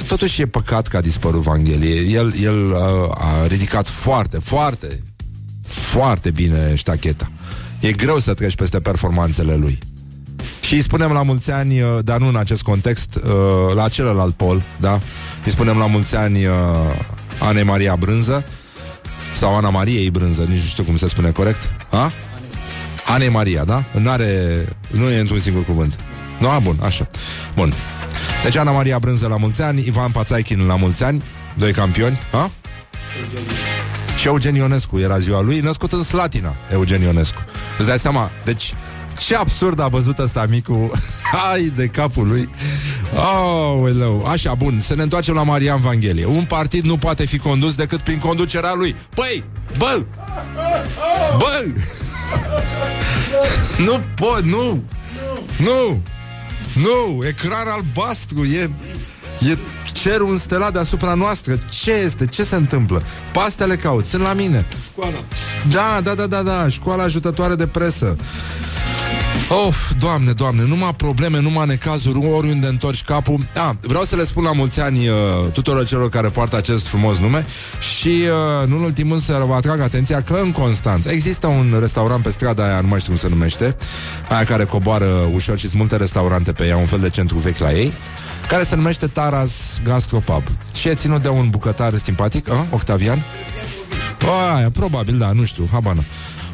Totuși e păcat că a dispărut Vanghelie. El, el uh, a ridicat foarte, foarte, foarte bine ștacheta. E greu să treci peste performanțele lui. Și îi spunem la mulți ani, uh, dar nu în acest context, uh, la celălalt pol, da? Îi spunem la mulți ani uh, Anei Maria Brânză sau Ana Mariei Brânză, nici nu știu cum se spune corect. Ha? Anei Maria, da? N-are, nu e într-un singur cuvânt. Nu, a, bun, așa. Bun. Deci Ana Maria Brânză la mulți ani, Ivan Pațaichin la mulți ani, doi campioni, ha? Și Eugen Ionescu era ziua lui, născut în Slatina, Eugen Ionescu. Îți dai seama? Deci, ce absurd a văzut ăsta micu. Hai de capul lui. Aoleu. Așa, bun, să ne întoarcem la Marian Vanghelie. Un partid nu poate fi condus decât prin conducerea lui. Păi, bă Bă Nu pot, nu! Nu! Nu, ecran albastru E E cerul înstelat deasupra noastră. Ce este? Ce se întâmplă? Pastele caut, sunt la mine. Școala. Da, da, da, da, da, școala ajutătoare de presă. Of, doamne, doamne, numai probleme, numai necazuri, oriunde întorci capul. A, vreau să le spun la mulți ani uh, tuturor celor care poartă acest frumos nume. Și, uh, nu în ultimul să vă atrag atenția că în Constanța există un restaurant pe strada aia, nu mai știu cum se numește, aia care coboară ușor și sunt multe restaurante pe ea, un fel de centru vechi la ei, care se numește Taras Gastropub. Și e ținut de un bucătar simpatic, a, Octavian, Aia, probabil, da, nu știu, habana.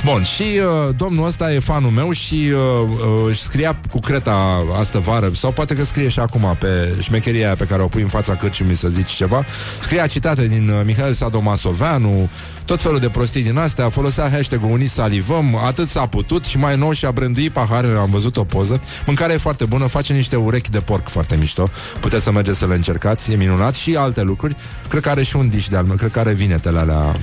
Bun, și uh, domnul ăsta e fanul meu și uh, uh, își scria cu creta astă vară, sau poate că scrie și acum pe șmecheria aia pe care o pui în fața cărciumii să zici ceva, scria citate din uh, Mihail Sadomasoveanu, tot felul de prostii din astea, folosea hashtag-ul Unii salivăm, atât s-a putut și mai nou și-a brânduit paharele, am văzut o poză. Mâncarea e foarte bună, face niște urechi de porc foarte mișto. Puteți să mergeți să le încercați, e minunat și alte lucruri. Cred că are și un dish de al meu, cred că are vinetele alea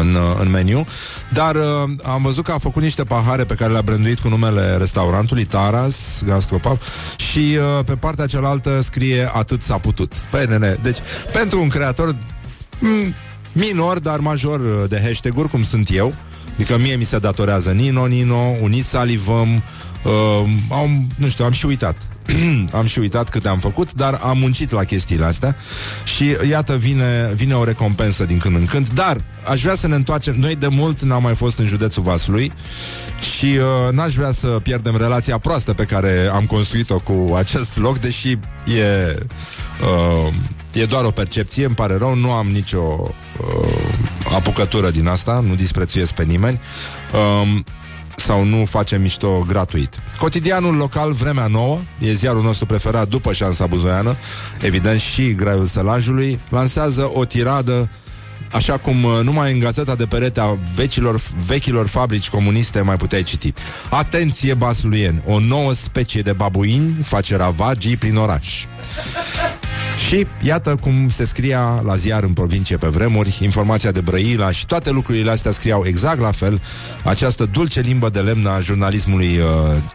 în, în meniu, dar uh, am văzut că a făcut niște pahare pe care le-a branduit cu numele restaurantului Taras Gastropub și uh, pe partea cealaltă scrie atât s-a putut. Păi, nene, deci pentru un creator m- minor, dar major uh, de hashtag-uri, cum sunt eu, adică mie mi se datorează Nino, Nino, Unit Salivăm, uh, am, nu știu, am și uitat. am și uitat câte am făcut, dar am muncit la chestiile astea și iată vine, vine o recompensă din când în când, dar aș vrea să ne întoarcem. Noi de mult n-am mai fost în județul Vaslui și uh, n-aș vrea să pierdem relația proastă pe care am construit-o cu acest loc, deși e, uh, e doar o percepție, îmi pare rău, nu am nicio uh, apucătură din asta, nu disprețuiesc pe nimeni. Uh, sau nu facem mișto gratuit. Cotidianul local Vremea Nouă, e ziarul nostru preferat după șansa buzoiană, evident și Graiul Sălajului, lansează o tiradă Așa cum uh, numai în gazeta de perete a vecilor, vechilor fabrici comuniste mai puteai citi. Atenție, basluieni! O nouă specie de babuini face ravagii prin oraș. Și iată cum se scria la ziar în provincie pe vremuri, informația de Brăila și toate lucrurile astea scriau exact la fel această dulce limbă de lemn a jurnalismului uh,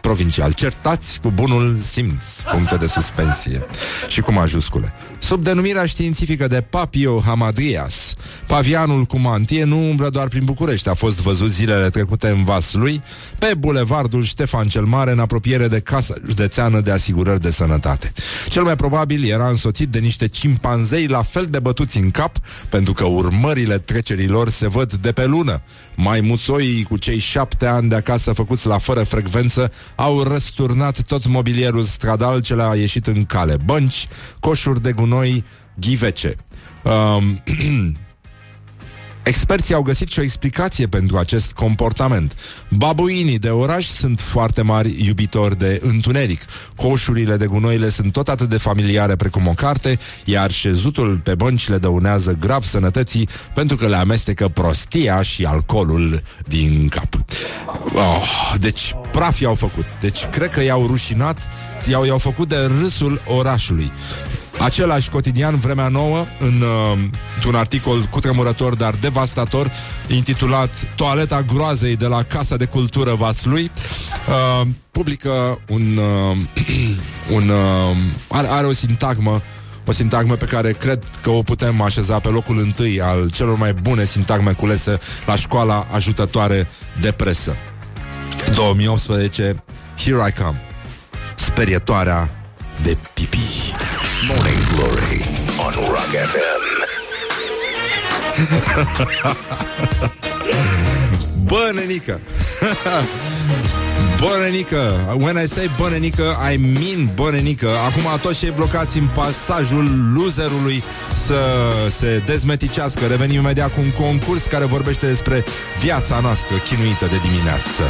provincial. Certați cu bunul simț, puncte de suspensie și cu majuscule. Sub denumirea științifică de Papio Hamadrias, pavianul cu mantie nu umblă doar prin București, a fost văzut zilele trecute în Vaslui, pe bulevardul Ștefan cel Mare, în apropiere de Casa Județeană de Asigurări de Sănătate. Cel mai probabil era însoțit de niște cimpanzei la fel de bătuți în cap, pentru că urmările trecerilor se văd de pe lună. Mai muțoii cu cei șapte ani de acasă făcuți la fără frecvență au răsturnat tot mobilierul stradal ce le-a ieșit în cale. Bănci, coșuri de gunoi, ghivece. Um, Experții au găsit și o explicație pentru acest comportament. Babuinii de oraș sunt foarte mari iubitori de întuneric. Coșurile de gunoile sunt tot atât de familiare precum o carte, iar șezutul pe bănci le dăunează grav sănătății pentru că le amestecă prostia și alcoolul din cap. Oh, deci praf i-au făcut. Deci cred că i-au rușinat, i-au, i-au făcut de râsul orașului. Același cotidian, Vremea Nouă, în uh, un articol cutremurător, dar devastator, intitulat Toaleta groazei de la Casa de Cultură Vaslui, uh, publică un... Uh, un uh, are, are o sintagmă o sintagmă pe care cred că o putem așeza pe locul întâi al celor mai bune sintagme culese la școala ajutătoare de presă. 2018, Here I Come. Sperietoarea de pipi. Morning Glory on Rock FM. Bă, nenică! Bă, nenică! When I say bă, nenică, I mean bă, nenică. Acum toți cei blocați în pasajul loserului să se dezmeticească. Revenim imediat cu un concurs care vorbește despre viața noastră chinuită de dimineață.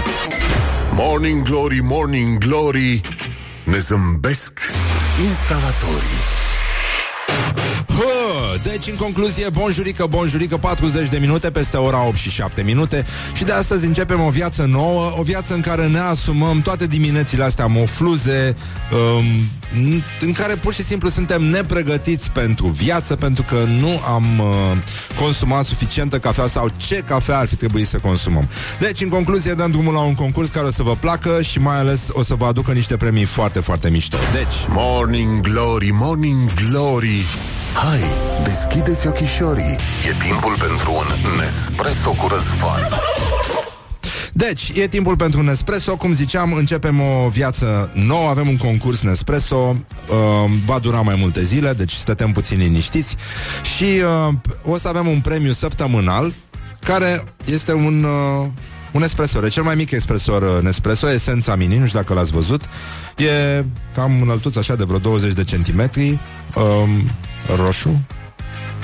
Morning Glory, Morning Glory Ne zâmbesc instalatorii Hă, deci în concluzie, bonjurică, bonjurică, 40 de minute peste ora 8 și 7 minute și de astăzi începem o viață nouă, o viață în care ne asumăm toate diminețile astea mofluze, um, în care pur și simplu suntem nepregătiți pentru viață, pentru că nu am uh, consumat suficientă cafea sau ce cafea ar fi trebuit să consumăm. Deci, în concluzie, dăm drumul la un concurs care o să vă placă și mai ales o să vă aducă niște premii foarte, foarte mișto. Deci, Morning Glory, Morning Glory Hai, deschideți ochișorii E timpul pentru un Nespresso cu răzvan Deci, e timpul pentru Nespresso. Cum ziceam, începem o viață nouă. Avem un concurs Nespresso. Uh, va dura mai multe zile, deci stătem puțin liniștiți. Și uh, o să avem un premiu săptămânal care este un... Uh, un espresor, e cel mai mic espresor uh, Nespresso, Esența Mini, nu știu dacă l-ați văzut. E cam înăltuț așa de vreo 20 de centimetri, um, roșu,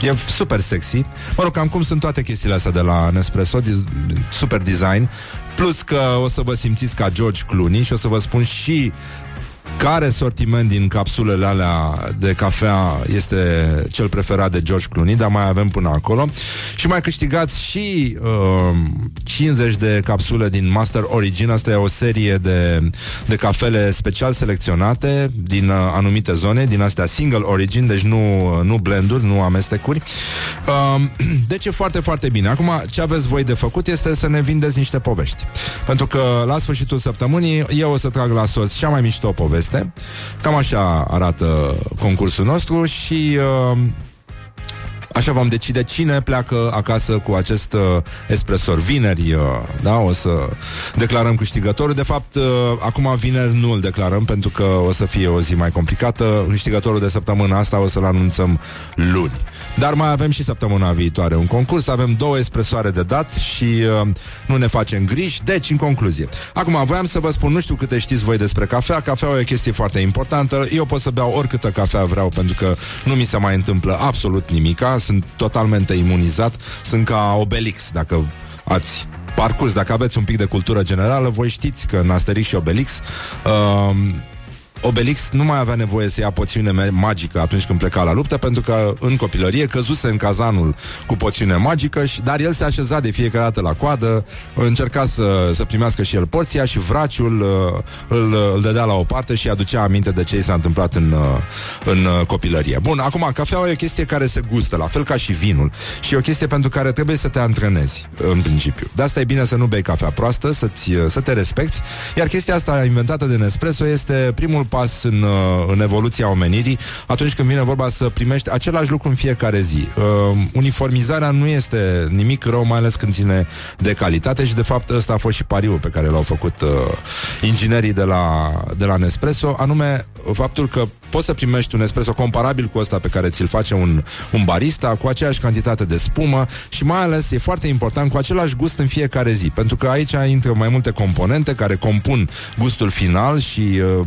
E super sexy. Mă rog, cam cum sunt toate chestiile astea de la Nespresso, di- super design. Plus că o să vă simțiți ca George Clooney și o să vă spun și care sortiment din capsulele alea de cafea este cel preferat de George Clooney, dar mai avem până acolo. Și mai câștigați și uh, 50 de capsule din Master Origin. Asta e o serie de, de cafele special selecționate din uh, anumite zone, din astea single origin, deci nu, nu blenduri, nu amestecuri. Uh, deci e foarte, foarte bine. Acum, ce aveți voi de făcut este să ne vindeți niște povești. Pentru că la sfârșitul săptămânii eu o să trag la soț cea mai mișto poveste. Cam așa arată concursul nostru și uh, Așa vom decide cine pleacă acasă cu acest uh, espresor. Vineri, uh, da, o să declarăm câștigătorul. De fapt, uh, acum vineri nu îl declarăm pentru că o să fie o zi mai complicată. Câștigătorul de săptămâna asta o să-l anunțăm luni. Dar mai avem și săptămâna viitoare un concurs. Avem două espresoare de dat și uh, nu ne facem griji. Deci, în concluzie. Acum, voiam să vă spun, nu știu câte știți voi despre cafea. Cafea e o chestie foarte importantă. Eu pot să beau oricâtă cafea vreau pentru că nu mi se mai întâmplă absolut nimica. Sunt totalmente imunizat. Sunt ca Obelix, dacă ați parcurs, dacă aveți un pic de cultură generală, voi știți că în Asterix și Obelix uh, Obelix nu mai avea nevoie să ia poțiune me- magică atunci când pleca la luptă, pentru că în copilărie căzuse în cazanul cu poțiune magică, și, dar el se așeza de fiecare dată la coadă, încerca să, să primească și el porția și vraciul uh, îl, îl dădea la o parte și aducea aminte de ce i s-a întâmplat în, uh, în uh, copilărie. Bun, acum, cafeaua e o chestie care se gustă, la fel ca și vinul, și e o chestie pentru care trebuie să te antrenezi, în principiu. De asta e bine să nu bei cafea proastă, să-ți, să te respecti, iar chestia asta inventată de Nespresso este primul pas în, uh, în evoluția omenirii atunci când vine vorba să primești același lucru în fiecare zi. Uh, uniformizarea nu este nimic rău, mai ales când ține de calitate și de fapt ăsta a fost și pariul pe care l-au făcut uh, inginerii de la, de la Nespresso, anume faptul că poți să primești un espresso comparabil cu ăsta pe care ți-l face un, un barista, cu aceeași cantitate de spumă și mai ales e foarte important cu același gust în fiecare zi, pentru că aici intră mai multe componente care compun gustul final și uh,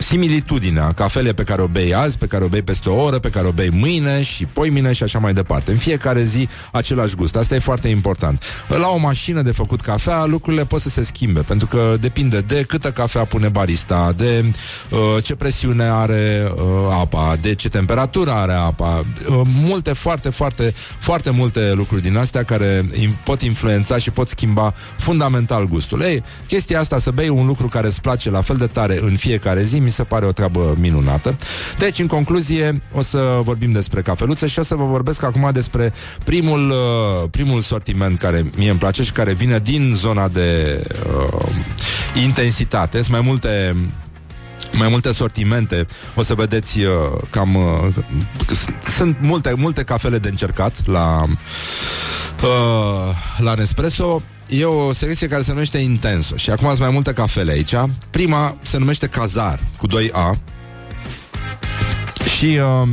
similitudinea cafele pe care o bei azi, pe care o bei peste o oră, pe care o bei mâine și poimine și așa mai departe. În fiecare zi același gust. Asta e foarte important. La o mașină de făcut cafea, lucrurile pot să se schimbe, pentru că depinde de câtă cafea pune barista, de uh, ce presiune are uh, apa, de ce temperatură are apa. Uh, multe, foarte, foarte, foarte multe lucruri din astea care im- pot influența și pot schimba fundamental gustul. Ei, chestia asta să bei un lucru care îți place la fel de tare în fiecare zi, mi se pare o treabă minunată. Deci, în concluzie, o să vorbim despre cafeluțe și o să vă vorbesc acum despre primul, uh, primul sortiment care mie îmi place și care vine din zona de uh, intensitate. Sunt mai multe mai multe sortimente. O să vedeți uh, cam uh, s- sunt multe multe cafele de încercat la uh, la Nespresso. E o selecție care se numește Intenso și acum sunt mai multe cafele aici. Prima se numește Cazar cu 2A și uh,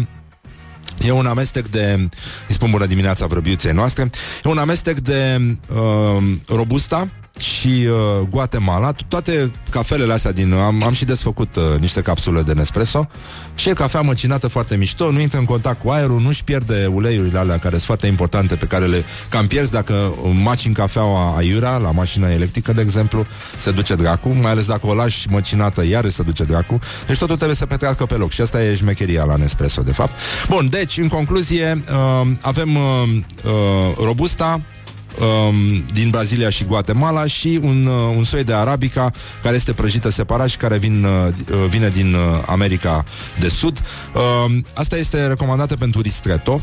E un amestec de Îi spun bună dimineața vrăbiuței noastre E un amestec de uh, Robusta și uh, Guatemala Toate cafelele astea din Am, am și desfăcut uh, niște capsule de Nespresso Și e cafea măcinată foarte mișto Nu intră în contact cu aerul Nu-și pierde uleiurile alea care sunt foarte importante Pe care le cam pierzi dacă macini cafeaua aiurea La mașina electrică, de exemplu Se duce dracu Mai ales dacă o lași măcinată Iar se duce dracu. Deci totul trebuie să petrească pe loc Și asta e șmecheria la Nespresso, de fapt. Bun, deci, în concluzie uh, Avem uh, uh, Robusta um, din Brazilia și Guatemala și un, uh, un soi de arabica care este prăjită separat și care vin, uh, uh, vine din uh, America de Sud. Uh, asta este recomandată pentru ristretto,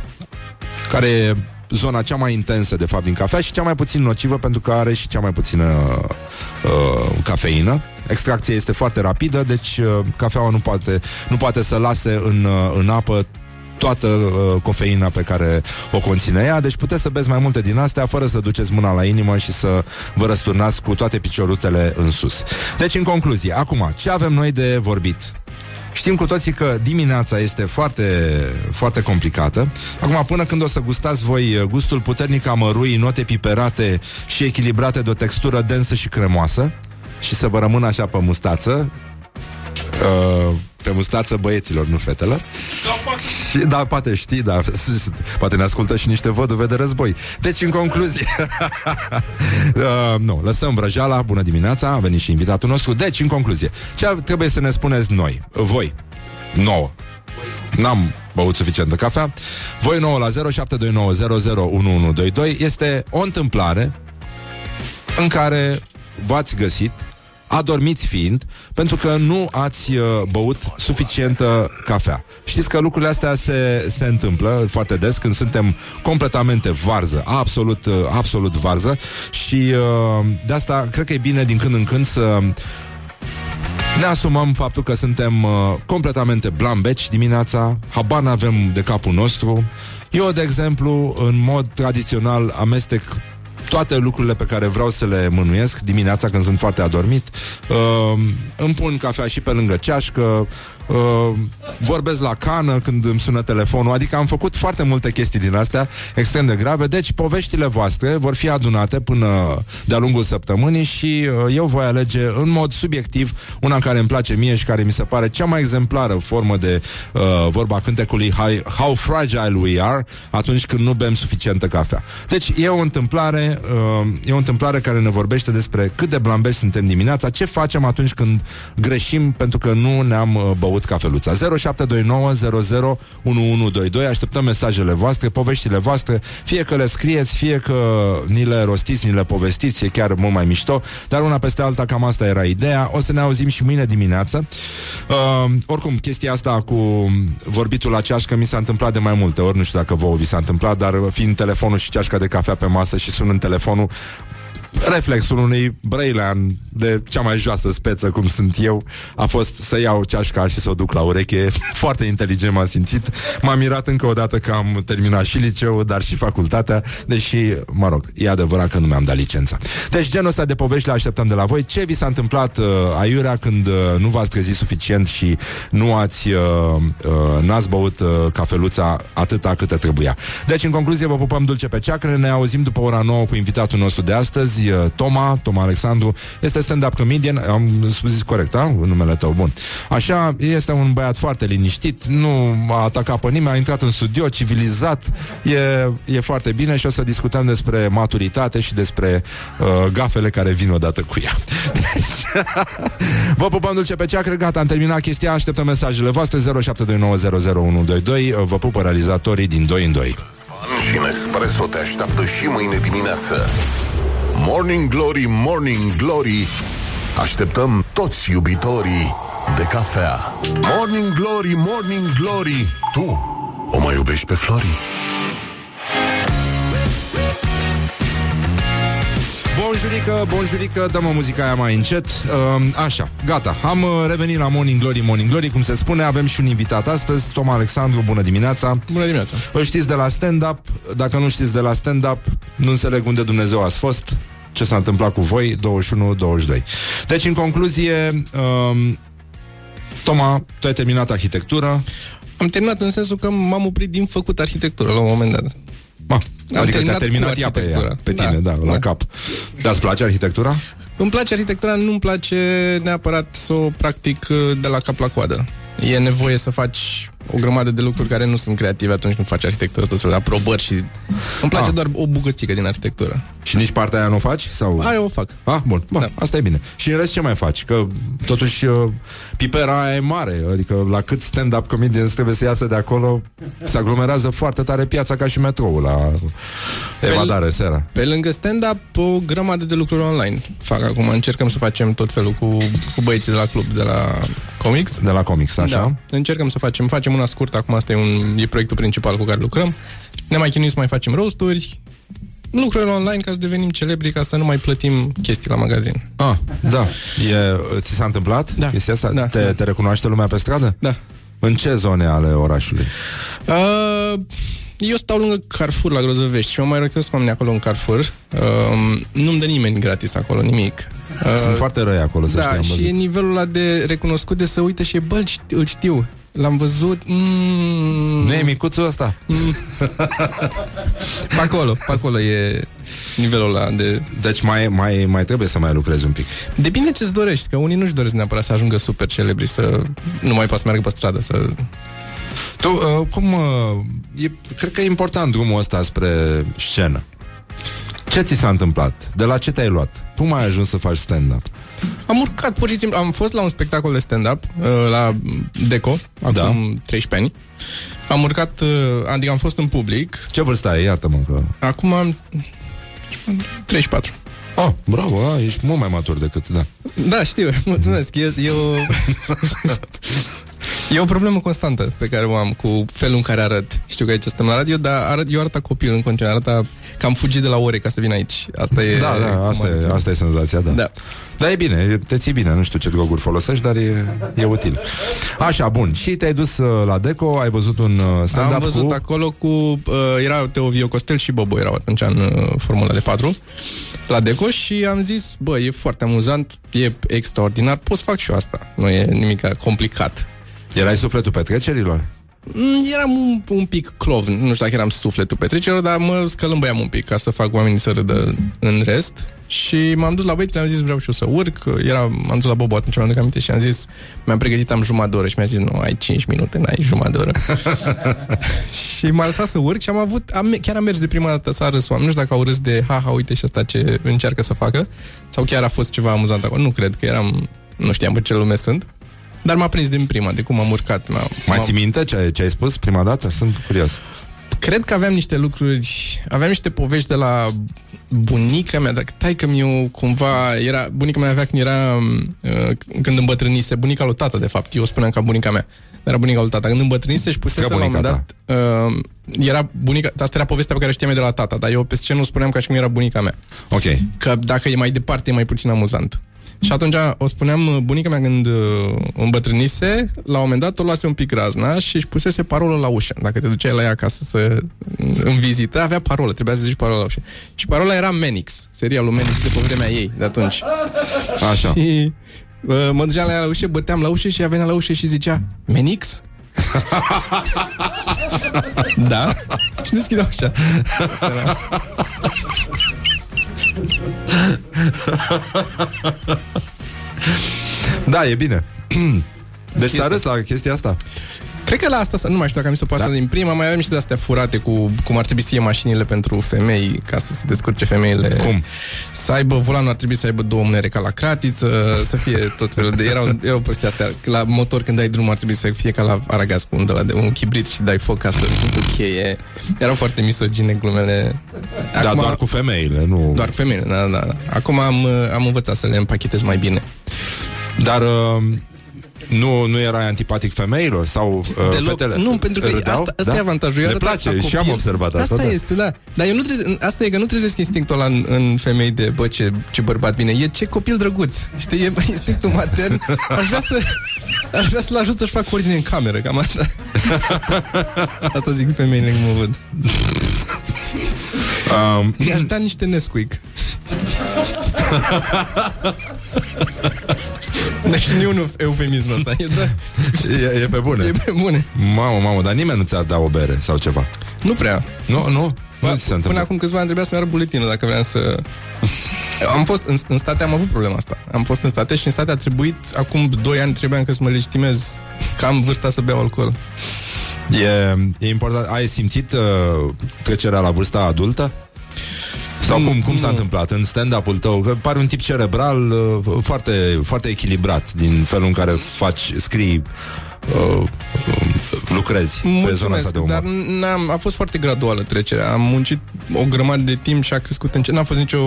care e zona cea mai intensă, de fapt, din cafea și cea mai puțin nocivă pentru că are și cea mai puțină uh, cafeină. Extracția este foarte rapidă, deci uh, cafeaua nu poate, nu poate să lase în, uh, în apă toată uh, cofeina pe care o conține ea, deci puteți să beți mai multe din astea fără să duceți mâna la inimă și să vă răsturnați cu toate picioruțele în sus. Deci, în concluzie, acum, ce avem noi de vorbit? Știm cu toții că dimineața este foarte, foarte complicată. Acum, până când o să gustați voi uh, gustul puternic amărui, note piperate și echilibrate de o textură densă și cremoasă și să vă rămână așa pe mustață, uh, pe mustață băieților, nu fetelor. Și, da, poate știi, da, poate ne ascultă și niște văduve de război. Deci, în concluzie, uh, nu, lăsăm vrăjeala, bună dimineața, a venit și invitatul nostru. Deci, în concluzie, ce ar- trebuie să ne spuneți noi, voi, nouă, N-am băut suficientă cafea Voi nouă la 0729001122 Este o întâmplare În care v-ați găsit adormiți fiind, pentru că nu ați uh, băut suficientă cafea. Știți că lucrurile astea se, se întâmplă foarte des când suntem completamente varză, absolut, uh, absolut varză și uh, de asta cred că e bine din când în când să ne asumăm faptul că suntem uh, completamente blambeci dimineața, habar n-avem de capul nostru. Eu, de exemplu, în mod tradițional amestec toate lucrurile pe care vreau să le mânuiesc dimineața când sunt foarte adormit. Uh, îmi pun cafea și pe lângă ceașcă, uh, vorbesc la cană când îmi sună telefonul, adică am făcut foarte multe chestii din astea extrem de grave, deci poveștile voastre vor fi adunate până de-a lungul săptămânii și uh, eu voi alege în mod subiectiv una care îmi place mie și care mi se pare cea mai exemplară formă de uh, vorba cântecului How, How Fragile We Are atunci când nu bem suficientă cafea. Deci e o întâmplare uh, e o întâmplare care ne vorbește despre cât de blambești suntem dimineața, ce facem atunci când greșim pentru că nu ne-am uh, băut cafeluța. 0729001122 Așteptăm mesajele voastre, poveștile voastre, fie că le scrieți, fie că ni le rostiți, ni le povestiți, e chiar mult mai mișto, dar una peste alta cam asta era ideea. O să ne auzim și mâine dimineață. Uh, oricum, chestia asta cu vorbitul la ceașcă mi s-a întâmplat de mai multe ori, nu știu dacă vouă vi s-a întâmplat, dar fiind telefonul și ceașca de cafea pe masă și sunând telefonul, reflexul unui brăilean de cea mai joasă speță cum sunt eu a fost să iau ceașca și să o duc la ureche. Foarte inteligent m-am simțit. M-am mirat încă o dată că am terminat și liceul, dar și facultatea, deși, mă rog, e adevărat că nu mi-am dat licența. Deci genul ăsta de povești le așteptăm de la voi. Ce vi s-a întâmplat uh, aiurea când uh, nu v-ați trezit suficient și nu ați uh, uh, n-ați băut uh, cafeluța atâta câte trebuia. Deci, în concluzie, vă pupăm dulce pe ceacră. Ne auzim după ora 9 cu invitatul nostru de astăzi, uh, Toma, Toma Alexandru. Este stand-up comedian, am zis corect, da? Numele tău, bun. Așa, este un băiat foarte liniștit, nu a atacat pe nimeni, a intrat în studio, civilizat, e, e foarte bine și o să discutăm despre maturitate și despre uh, gafele care vin odată cu ea. Deci, vă pupăm dulce pe ceacră, gata, am terminat chestia, așteptăm mesajele voastre 0729001122, vă pupă realizatorii din 2 în 2. Și Nespresso te așteaptă și mâine dimineață. Morning Glory, Morning Glory. Așteptăm toți iubitorii de cafea. Morning Glory, Morning Glory. Tu o mai iubești pe Flori? Bonjurică, bonjurică, dăm o muzica aia mai încet uh, Așa, gata, am uh, revenit la Morning Glory, Morning Glory Cum se spune, avem și un invitat astăzi Toma Alexandru, bună dimineața Bună dimineața. Îl știți de la stand-up Dacă nu știți de la stand-up Nu înțeleg unde Dumnezeu ați fost Ce s-a întâmplat cu voi 21-22 Deci, în concluzie um, Toma, tu ai terminat arhitectură Am terminat în sensul că m-am oprit din făcut arhitectură la un moment dat. Ma, Adică te-a terminat terminat cu ea pe, ea, arhitectura. pe Da, tine, da, la da. cap Dar îți place arhitectura? Îmi place arhitectura, nu-mi place neapărat să o practic uh, de la cap la coadă. E nevoie să faci o grămadă de lucruri care nu sunt creative atunci când faci arhitectură, tot felul de aprobări și... Îmi place Ah. doar o bucățică din arhitectură. Și nici partea aia nu o faci? Sau... Aia o fac. Ah, bun, bă, da. Da. asta e bine. Și în rest ce mai faci? Că totuși uh, pipera aia e mare, adică la cât stand-up comedians trebuie să iasă de acolo, se aglomerează foarte tare piața ca și metroul la evadare seara. Pe lângă stand-up, o grămadă de lucruri online fac acum. Încercăm să facem tot felul cu, cu băieții de la club, de la comics. De la comics, așa? Da. Încercăm să facem, facem una scurtă, acum asta e, un, e proiectul principal cu care lucrăm. Ne mai chinuim să mai facem roasturi, lucruri online ca să devenim celebri, ca să nu mai plătim chestii la magazin. Ah, da. E, ți s-a întâmplat Da. chestia asta? Da, te, da. te recunoaște lumea pe stradă? Da. În ce zone ale orașului? Uh, eu stau lângă Carrefour la Grozăvești și mă mai recunosc oamenii acolo în Carrefour. Uh, nu-mi dă nimeni gratis acolo, nimic. Uh, Sunt foarte răi acolo, să da, știi, am și văzut. e nivelul ăla de recunoscut de să uite și e, bă, îl știu, îl știu. L-am văzut. Mm, Nu e micuțul ăsta? pe acolo, pe acolo e nivelul ăla de... Deci mai, mai, mai trebuie să mai lucrezi un pic. Depinde ce-ți dorești, că unii nu-și doresc neapărat să ajungă super celebri, să nu mai poată să meargă pe stradă, să... Tu, uh, cum... Uh, e, cred că e important drumul ăsta spre scenă. Ce ți s-a întâmplat? De la ce te-ai luat? Cum ai ajuns să faci stand-up? Am urcat pur și simplu, am fost la un spectacol de stand-up uh, la Deco, acum Da. 13 ani. Am urcat, uh, adică am fost în public, Ce vârstă ai? Iată-mă că... acum am 34. Oh, bravo, a, ești mult mai matur decât, da. Da, știu, mulțumesc. E, e o... E o problemă constantă pe care o am cu felul în care arăt. Știu că aici suntem la radio, dar arăt, eu arăt ca copil în continuare. Arăt că am fugit de la ore ca să vin aici. Asta e... Da, da, cum asta arăt e, eu. asta e senzația, da. Da. Dar e bine, te ții bine, nu știu ce droguri folosești, dar e, e util. Așa, bun. Și te-ai dus uh, la Deco, ai văzut un uh, stand-up Am văzut cu... acolo cu... Uh, era Teo Vio Costel și Bobo erau atunci în uh, Formula de 4 la Deco și am zis, bă, e foarte amuzant, e extraordinar, pot să fac și eu asta. Nu e nimic complicat. Erai sufletul petrecerilor? Mm, Eram un, un pic clovn, nu știu dacă eram sufletul petrecerilor, dar mă scălâmbăiam un pic ca să fac oamenii să râdă în rest. Și m-am dus la băieți, am zis vreau și eu să urc. Era, m-am dus la Bobo atunci, mi-am aminte și am zis, mi-am pregătit, am jumătate de oră și mi-a zis, nu, ai 5 minute, n-ai jumătate de oră. și m-a lăsat să urc și am avut, am, chiar am mers de prima dată să râs oameni. Nu știu dacă au râs de, ha, ha, uite și asta ce încearcă să facă. Sau chiar a fost ceva amuzant acolo. Nu cred că eram, nu știam pe ce lume sunt. Dar m-a prins din prima, de cum am urcat. M-a, Mai m-a- ții minte ce, ai- ce ai spus prima dată? Sunt curios. Cred că aveam niște lucruri, aveam niște povești de la bunica mea, dar taică mi cumva era, bunica mea avea când era, uh, când îmbătrânise, bunica lui tata, de fapt, eu spuneam ca bunica mea, dar era bunica lui tata, când îmbătrânise și pusese Ca la un bunica moment dat, uh, era bunica, asta era povestea pe care o știam eu de la tata, dar eu pe scenă nu spuneam ca și cum era bunica mea, Ok. că dacă e mai departe e mai puțin amuzant. Și atunci o spuneam uh, bunica mea când uh, îmbătrânise, la un moment dat o luase un pic razna și își pusese parolă la ușă. Dacă te duceai la ea acasă să în vizită, avea parolă, trebuia să zici parola la ușă. Și parola era Menix, serialul Menix de pe vremea ei, de atunci. Așa. Și uh, mă duceam la ea la ușă, băteam la ușă și ea venea la ușă și zicea Menix? da? Și deschidea ușa. Asta era. Da, e bine. Deci s-a râs la chestia asta. Cred că la asta, nu mai știu dacă mi se poate da. din prima, mai avem niște de-astea furate cu cum ar trebui să fie mașinile pentru femei, ca să se descurce femeile. Cum? Să aibă, volanul ar trebui să aibă două mânere ca la cratiță, să fie tot felul de... Erau, erau prostii astea. La motor, când dai drum, ar trebui să fie ca la aragaz cu un, de la de un chibrit și dai foc ca să cu cheie. Erau foarte misogine glumele. Da, doar cu femeile, nu... Doar cu femeile, da, da, da. Acum am, am învățat să le împachetez mai bine. Dar uh, nu, nu erai antipatic femeilor? Sau uh, Deloc. fetele? Nu, pentru că râdeau? asta, asta da? e avantajul. Eu Ne arăt place ca și am copil. observat asta. Asta da. este, da. Dar eu nu treze, asta e că nu trezesc instinctul ăla în, în femei de, bă, ce, ce bărbat bine. E ce copil drăguț. Știi, e instinctul matern. Aș vrea să aș vrea să-l ajut să-și facă ordine în cameră, cam asta. Asta, asta zic femeile când mă văd. Um, I-aș da niște Nesquik. Deci nu e un eufemism ăsta. E, da, e, e pe bune. e pe bune. Mamă, mamă, dar nimeni nu ți-ar da o bere sau ceva. Nu prea. Nu, nu? Nu ți se Până întâmplă. acum câțiva ani trebuia să-mi arăt buletinul dacă vreau să... Am fost în, în state, am avut problema asta. Am fost în state și în state a trebuit, acum 2 ani trebuia încă să mă legitimez că am vârsta să beau alcool. E, e important. Ai simțit uh, trecerea la vârsta adultă? Sau cum, cum s-a Nu. întâmplat în stand-up-ul tău? Că pare un tip cerebral uh, foarte, foarte echilibrat din felul în care faci, scrii, uh, uh, lucrezi pe zona asta de umor. dar n-am, a fost foarte graduală trecerea. Am muncit o grămadă de timp și a crescut încet. N-a fost nicio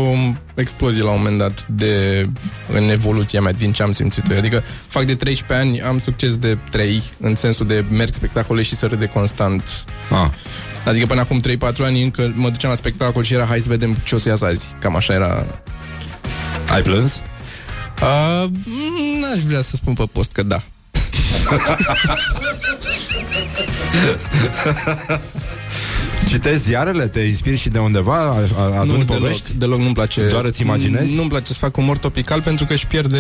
explozie la un moment dat de, în evoluția mea din ce am simțit eu. Adică fac de 13 ani, am succes de 3 în sensul de merg spectacole și să râde constant. Ah. Adică până acum 3-4 ani încă mă duceam la spectacol și era hai să vedem ce o să iasă azi. Cam așa era. Ai plâns? Uh, n-aș vrea să spun pe post că da. Citești ziarele? Te inspiri și de undeva? A- a- Aduni nu, deloc, povești? deloc nu-mi place Doar îți imaginezi? Nu-mi place să fac umor topical pentru că își pierde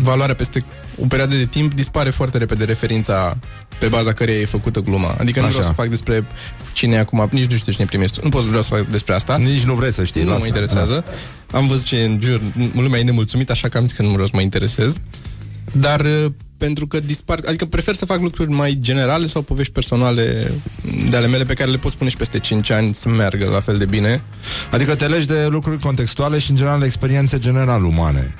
valoarea peste o perioadă de timp, dispare foarte repede referința pe baza căreia e făcută gluma. Adică nu Așa. vreau să fac despre cine e acum, nici nu știu cine primești. Nu pot să vreau să fac despre asta. Nici nu vrei să știi. nu lasă. mă interesează. Am văzut ce e în jur, lumea e nemulțumită, așa că am zis că nu vreau să mă interesez. Dar uh, pentru că dispar, adică prefer să fac lucruri mai generale sau povești personale de ale mele pe care le pot spune și peste 5 ani să meargă la fel de bine. Da. Adică te legi de lucruri contextuale și, în general, experiențe general umane.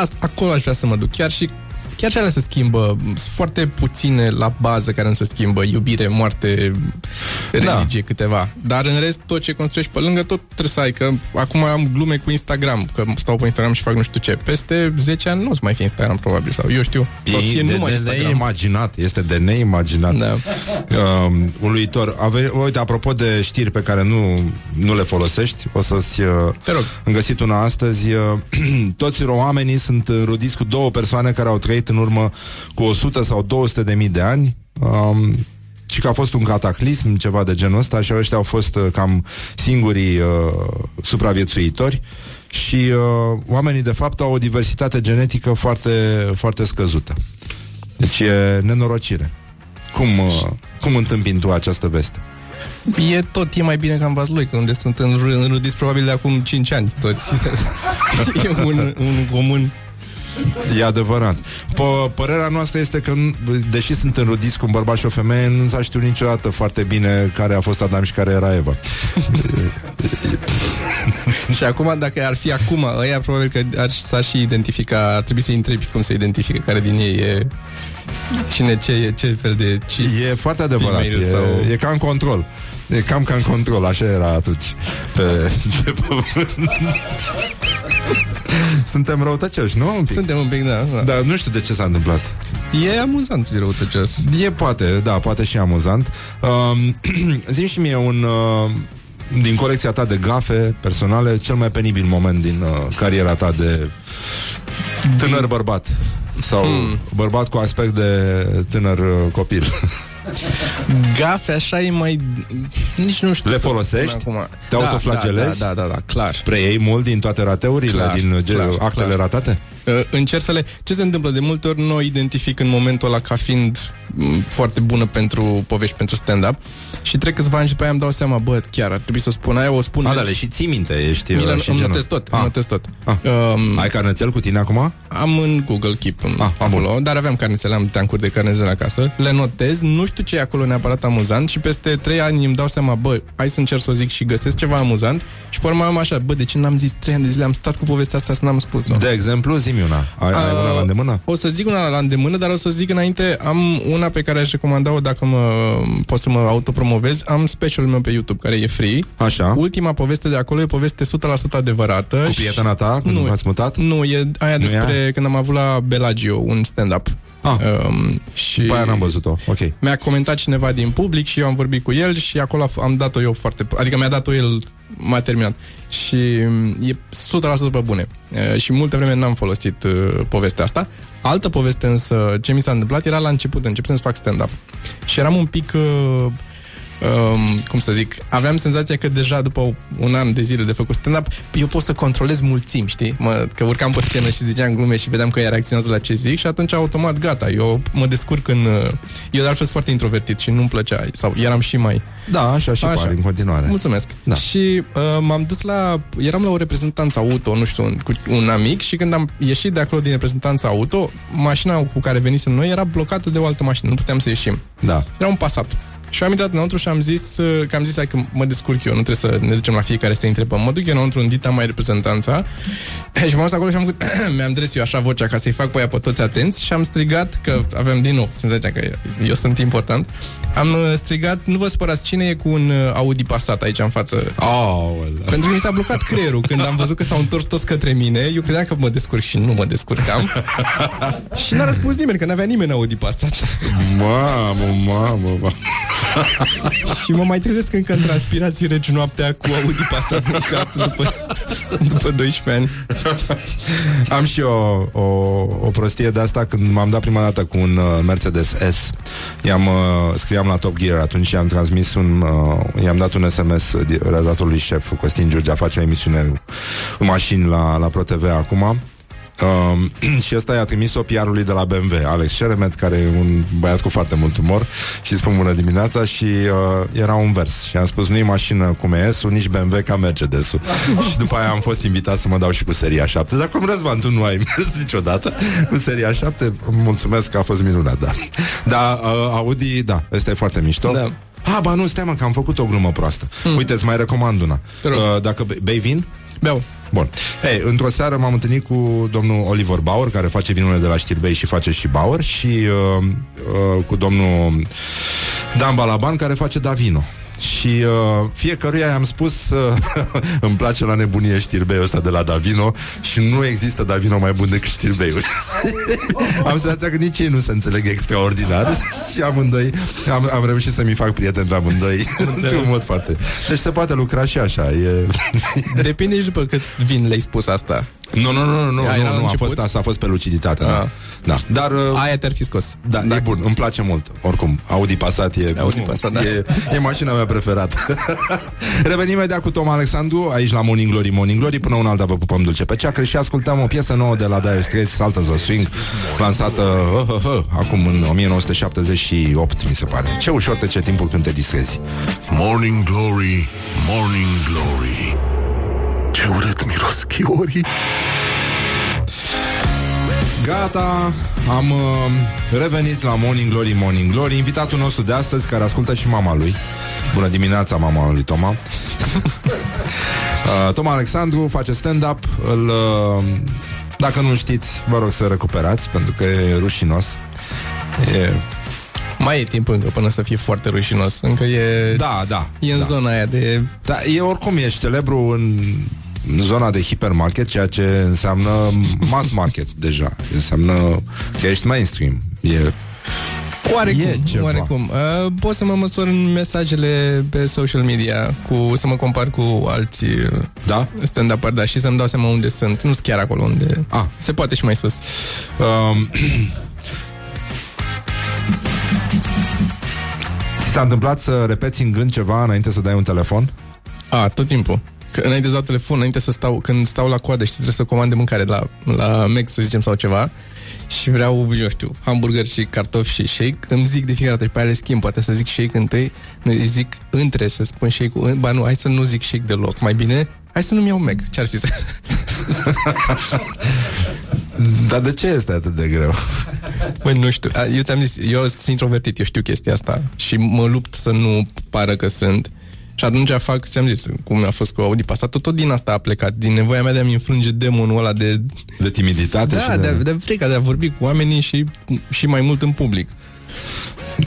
Asta, acolo aș vrea să mă duc. Chiar și chiar și alea se schimbă. Sunt foarte puține la bază care nu se schimbă. Iubire, moarte, religie, da. câteva. Dar în rest, tot ce construiești pe lângă, tot trebuie să ai. Că acum am glume cu Instagram, că stau pe Instagram și fac nu știu ce. Peste 10 ani nu o să mai fie Instagram, probabil. Sau eu știu. Sau să fie E de, numai de Instagram. neimaginat, este de neimaginat. Da. Um, uluitor. Ave, uite, apropo de știri pe care nu, nu le folosești, o să-ți uh, Te rog. am găsit una astăzi. Uh, toți oamenii sunt rudiți cu două persoane care au trăit în urmă cu 100 sau 200 de mii de ani. Um, și că a fost un cataclism, ceva de genul ăsta, și ăștia au fost uh, cam singurii uh, supraviețuitori și uh, oamenii, de fapt, au o diversitate genetică foarte, foarte scăzută. Deci e nenorocire. Cum, uh, cum întâmpini tu această veste? E tot, e mai bine ca în Vaslui, unde sunt în, în rudiți probabil de acum 5 ani toți. e un, un comun. E adevărat. P- părerea noastră este că, nu- deși sunt înrudiți cu un bărbat și o femeie, nu s-a știut niciodată foarte bine care a fost Adam și care era Eva. Și acum, dacă ar fi acum, ăia probabil că ar, s-ar și identifica, ar trebui să-i întrebi cum se identifică, care din ei e cine ce e, ce fel de ce E foarte adevărat. female E, sau... e ca în control. E cam ca în control, așa era atunci. Pe, pe pământ. Suntem răutăcioși, nu? Un pic. Suntem un pic, da. da. Dar nu știu de ce s-a întâmplat. E amuzant să fii răutăcios. E poate, da, poate și amuzant. Um, Zim și mie un... Uh, din colecția ta de gafe personale, cel mai penibil moment din uh, cariera ta de tânăr bărbat sau hmm. bărbat cu aspect de tânăr uh, copil. Gafe așa e mai... Nici nu știu Le să-ți folosești? spun acum. Te autoflagelezi? Da, da, da, da, clar. Preiei mult din toate rateurile, Clar, din ge- clar, actele clar. ratate? Uh, încerc să le... Ce se întâmplă? De multe ori nu o identific în momentul ăla ca fiind m, foarte bună pentru povești, pentru stand-up și trec câțiva ani și pe aia îmi dau seama, bă, chiar ar trebui să spun aia, o spun... A, da, le și ții minte, ești Mi le uh, și îmi genul. notez tot, Ah. îmi notez tot. Ah. Um, Ai carnețel cu tine acum? am în Google Keep în, Ah, acolo, dar aveam carnețele, am teancuri de carnețele acasă, le notez, nu știu ce e acolo neapărat amuzant și peste trei ani îmi dau seama, bă, hai să încerc să o zic și găsesc ceva amuzant și pe urmă am așa, bă, de ce n-am zis trei ani de zile, am stat cu povestea asta să n-am spus-o. De exemplu, zi una. Ai, ai una la îndemână? O să zic una la îndemână, dar o să zic înainte, am una pe care aș recomanda-o dacă mă, pot să mă autopromovez. Am specialul meu pe YouTube, care e free. Așa. Ultima poveste de acolo e o poveste 100% adevărată. Cu și- prietena ta, când nu, v-ați mutat? Nu, e aia Nu e despre aia? când am avut la Bellagio un stand-up. Ah. Um, și Pe aia n-am văzut-o. Ok. mi-a comentat cineva din public și eu am vorbit cu el și acolo a- am dat-o eu foarte... Adică mi-a dat-o el, m-a terminat. Și mm, e 100% pe bune. E, și multă vreme n-am folosit uh, povestea asta. Altă poveste însă, ce mi s-a întâmplat, era la început, începusem să fac stand-up. Și eram un pic... Uh, um, cum să zic, aveam senzația că deja după un an de zile de făcut stand-up, eu pot să controlez mulțimi, știi? Mă, că urcam pe scenă și ziceam glume și vedeam că ea reacționează la ce zic și atunci automat gata, eu mă descurc în... uh, Eu de altfel sunt foarte introvertit și nu-mi plăcea, sau eram și mai... Da, așa și Așa. pare în continuare. Mulțumesc. Da. Și uh, m-am dus la... Eram la o reprezentanță auto, nu știu, cu un amic și când am ieșit de acolo din reprezentanța auto, mașina cu care venisem noi era blocată de o altă mașină, nu puteam să ieșim. Da. Era un pasat. Și am intrat înăuntru și am zis uh, că am zis hai că mă descurc eu, nu trebuie să ne ducem la fiecare să intre pe mă duc eu înăuntru în dita mai reprezentanța și m-am dus acolo și am făcut, mi-am dres eu așa vocea ca să-i fac pe aia pe toți atenți și am strigat că aveam din nou senzația că eu sunt important. Am uh, strigat, nu vă spărați cine e cu un uh, Audi Passat aici în față. Aolea. Pentru că mi s-a blocat creierul când am văzut că s-au întors toți către mine. Eu credeam că mă descurc și nu mă descurcam. și n-a răspuns nimeni, că n-avea nimeni Audi Passat. Mamă, mamă, mamă. și mă mai trezesc încă în transpirații regi noaptea cu Audi Passat în cap după, după 12 ani. Am și eu o, o, o prostie de asta când m-am dat prima dată cu un uh, Mercedes S. I-am, uh, scriam la Top Gear atunci și i-am transmis un, uh, i-am dat un SMS di- redactorului șef Costin Giurgea, face o emisiune cu mașini la, la ProTV acum. Um, și ăsta i-a trimis-o PR-ului de la BMW, Alex Șeremet, care e un băiat cu foarte mult umor și spun bună dimineața și uh, era un vers și am spus nu-i mașină cum e S-ul, nici BMW ca Mercedes-ul. și după aia am fost invitat să mă dau și cu seria 7. Dar cum Răzvan, tu nu ai mers niciodată cu seria 7? Mulțumesc că a fost minunat, da. Da, uh, Audi, da, ăsta e foarte mișto. Da. Ah, ba nu, stai mă, că am făcut o glumă proastă. Hmm. Uite, îți mai recomand una. Te rog. Uh, dacă be- bei vin, Beau. Bun. Ei, într-o seară m-am întâlnit cu domnul Oliver Bauer, care face vinurile de la Știrbei și face și Bauer, și uh, uh, cu domnul Dan Balaban, care face Davino. Și uh, fiecăruia i-am spus uh, Îmi place la nebunie știrbeiul ăsta de la Davino Și nu există Davino mai bun decât știrbeiul Am senzația că nici ei nu se înțeleg extraordinar Și amândoi am, am reușit să-mi fac prieten pe amândoi Într-un mod foarte Deci se poate lucra și așa e... Depinde și după cât vin le-ai spus asta. Nu, nu, nu, nu, Aia era nu, la nu a început? fost asta, a fost pe luciditate, da. Ah. da. Dar uh, Aia te-ar fi scos. da, e bun, îmi place mult. Oricum, Audi Passat e Audi Passat, da. e, e mașina mea preferată. Revenim imediat cu Tom Alexandru aici la Morning Glory, Morning Glory, până un alta vă pupăm dulce pe ceacră și ascultăm o piesă nouă de la Dire Straits, Salt of the Swing, lansată uh, uh, uh, acum în 1978, mi se pare. Ce ușor trece timpul când te distrezi. Morning Glory, Morning Glory Ce urât miros chiorii. Gata, am uh, revenit la Morning Glory, Morning Glory. Invitatul nostru de astăzi, care ascultă și mama lui. Bună dimineața, mama lui Toma. Uh, Toma Alexandru face stand-up îl, uh, Dacă nu știți, vă rog să recuperați Pentru că e rușinos. E... Mai e timp încă până să fie foarte rușinos. Încă e... Da, da E în da. zona aia de... Da, e oricum, ești celebru în în zona de hipermarket, ceea ce înseamnă mass market deja. Înseamnă că ești mainstream. E Oarecum, E ceva. oarecum. Uh, pot să mă măsor în mesajele pe social media, cu, să mă compar cu alții uh, Da? stand-up da, și să-mi dau seama unde sunt. Nu sunt chiar acolo unde... Ah. Se poate și mai sus. Um, Ți s-a întâmplat să repeți în gând ceva înainte să dai un telefon? A, tot timpul. Că înainte să dau telefon, înainte să stau, când stau la coadă și trebuie să comand de mâncare la, la Mac, să zicem, sau ceva, și vreau, eu știu, hamburger și cartofi și shake, îmi zic de fiecare dată și pe aia le schimb, poate să zic shake întâi, nu, îi zic între să spun shake-ul, ba nu, hai să nu zic shake deloc, mai bine, hai să nu-mi iau Mac, ce-ar fi să... Dar de ce este atât de greu? Băi, nu știu, A, eu ți-am zis, eu sunt introvertit, eu știu chestia asta și mă lupt să nu pară că sunt. Și atunci fac, ți-am zis, cum a fost cu Audi Passat, tot, tot din asta a plecat, din nevoia mea de a-mi înfrânge demonul ăla de De timiditate Da, și de, de... de frica de a vorbi cu oamenii și, și mai mult în public.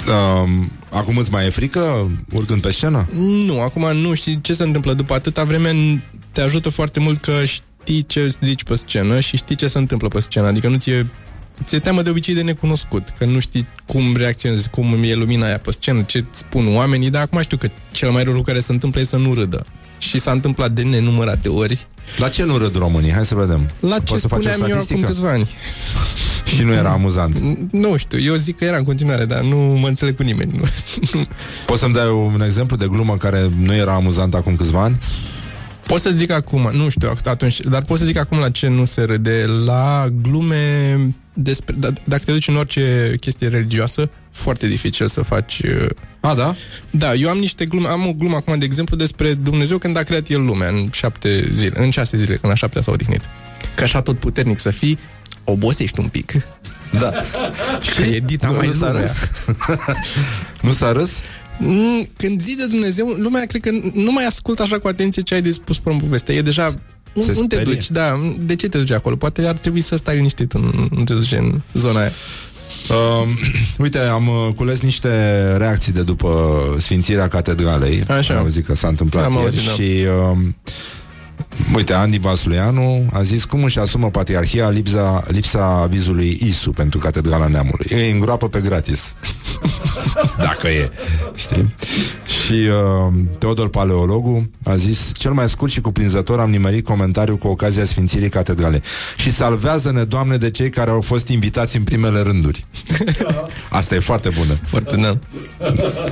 Um, acum îți mai e frică urcând pe scenă? Nu, acum nu știi ce se întâmplă după atâta vreme, n- te ajută foarte mult că știi ce zici pe scenă și știi ce se întâmplă pe scenă, adică nu ți-e Ți-e teamă de obicei de necunoscut, că nu știi cum reacționezi, cum e lumina aia pe scenă, ce îți spun oamenii, dar acum știu că cel mai rău lucru care se întâmplă e să nu râdă. Și s-a întâmplat de nenumărate ori. La ce nu râd românii? Hai să vedem. La ce Poți să faci o spuneam eu acum statistică? câțiva ani. Și nu era amuzant. Nu știu, eu zic că era în continuare, dar nu mă înțeleg cu nimeni. Poți să-mi dai un exemplu de glumă care nu era amuzant acum câțiva ani? Pot să zic acum, nu știu atunci, dar pot să zic acum la ce nu se râde, la glume despre, d- dacă te duci în orice chestie religioasă, foarte dificil să faci... uh, A, da? Da, eu am niște glume, am o glumă acum, de exemplu, despre Dumnezeu când a creat El lumea în șapte zile, în șase zile, când la șaptea s-a odihnit. Că așa tot puternic să fii, obosești un pic. Da. Și e dita mai nu s-a lumea. râs? nu s-a râs? Mm, Când zici de Dumnezeu, lumea cred că nu mai ascultă așa cu atenție ce ai de spus pe poveste. E deja... Se unde te sperie. duci? Da, de ce te duci acolo? Poate ar trebui să stai liniștit, nu nu te duci în zona aia. Uh, uite, am uh, cules niște reacții de după Sfințirea Catedralei. Așa. Am auzit că s-a întâmplat Am ieri auzit, da. și... Uh, Uite, Andy Vasluianu a zis cum își asumă patriarhia lipsa, lipsa avizului ISU pentru Catedrala Neamului. Ei îngroapă pe gratis. Dacă e, știi? Și uh, Teodor Paleologu a zis Cel mai scurt și cuprinzător am nimerit comentariu cu ocazia Sfințirii Catedrale Și salvează-ne, Doamne, de cei care au fost invitați în primele rânduri Asta e foarte bună Foarte, da.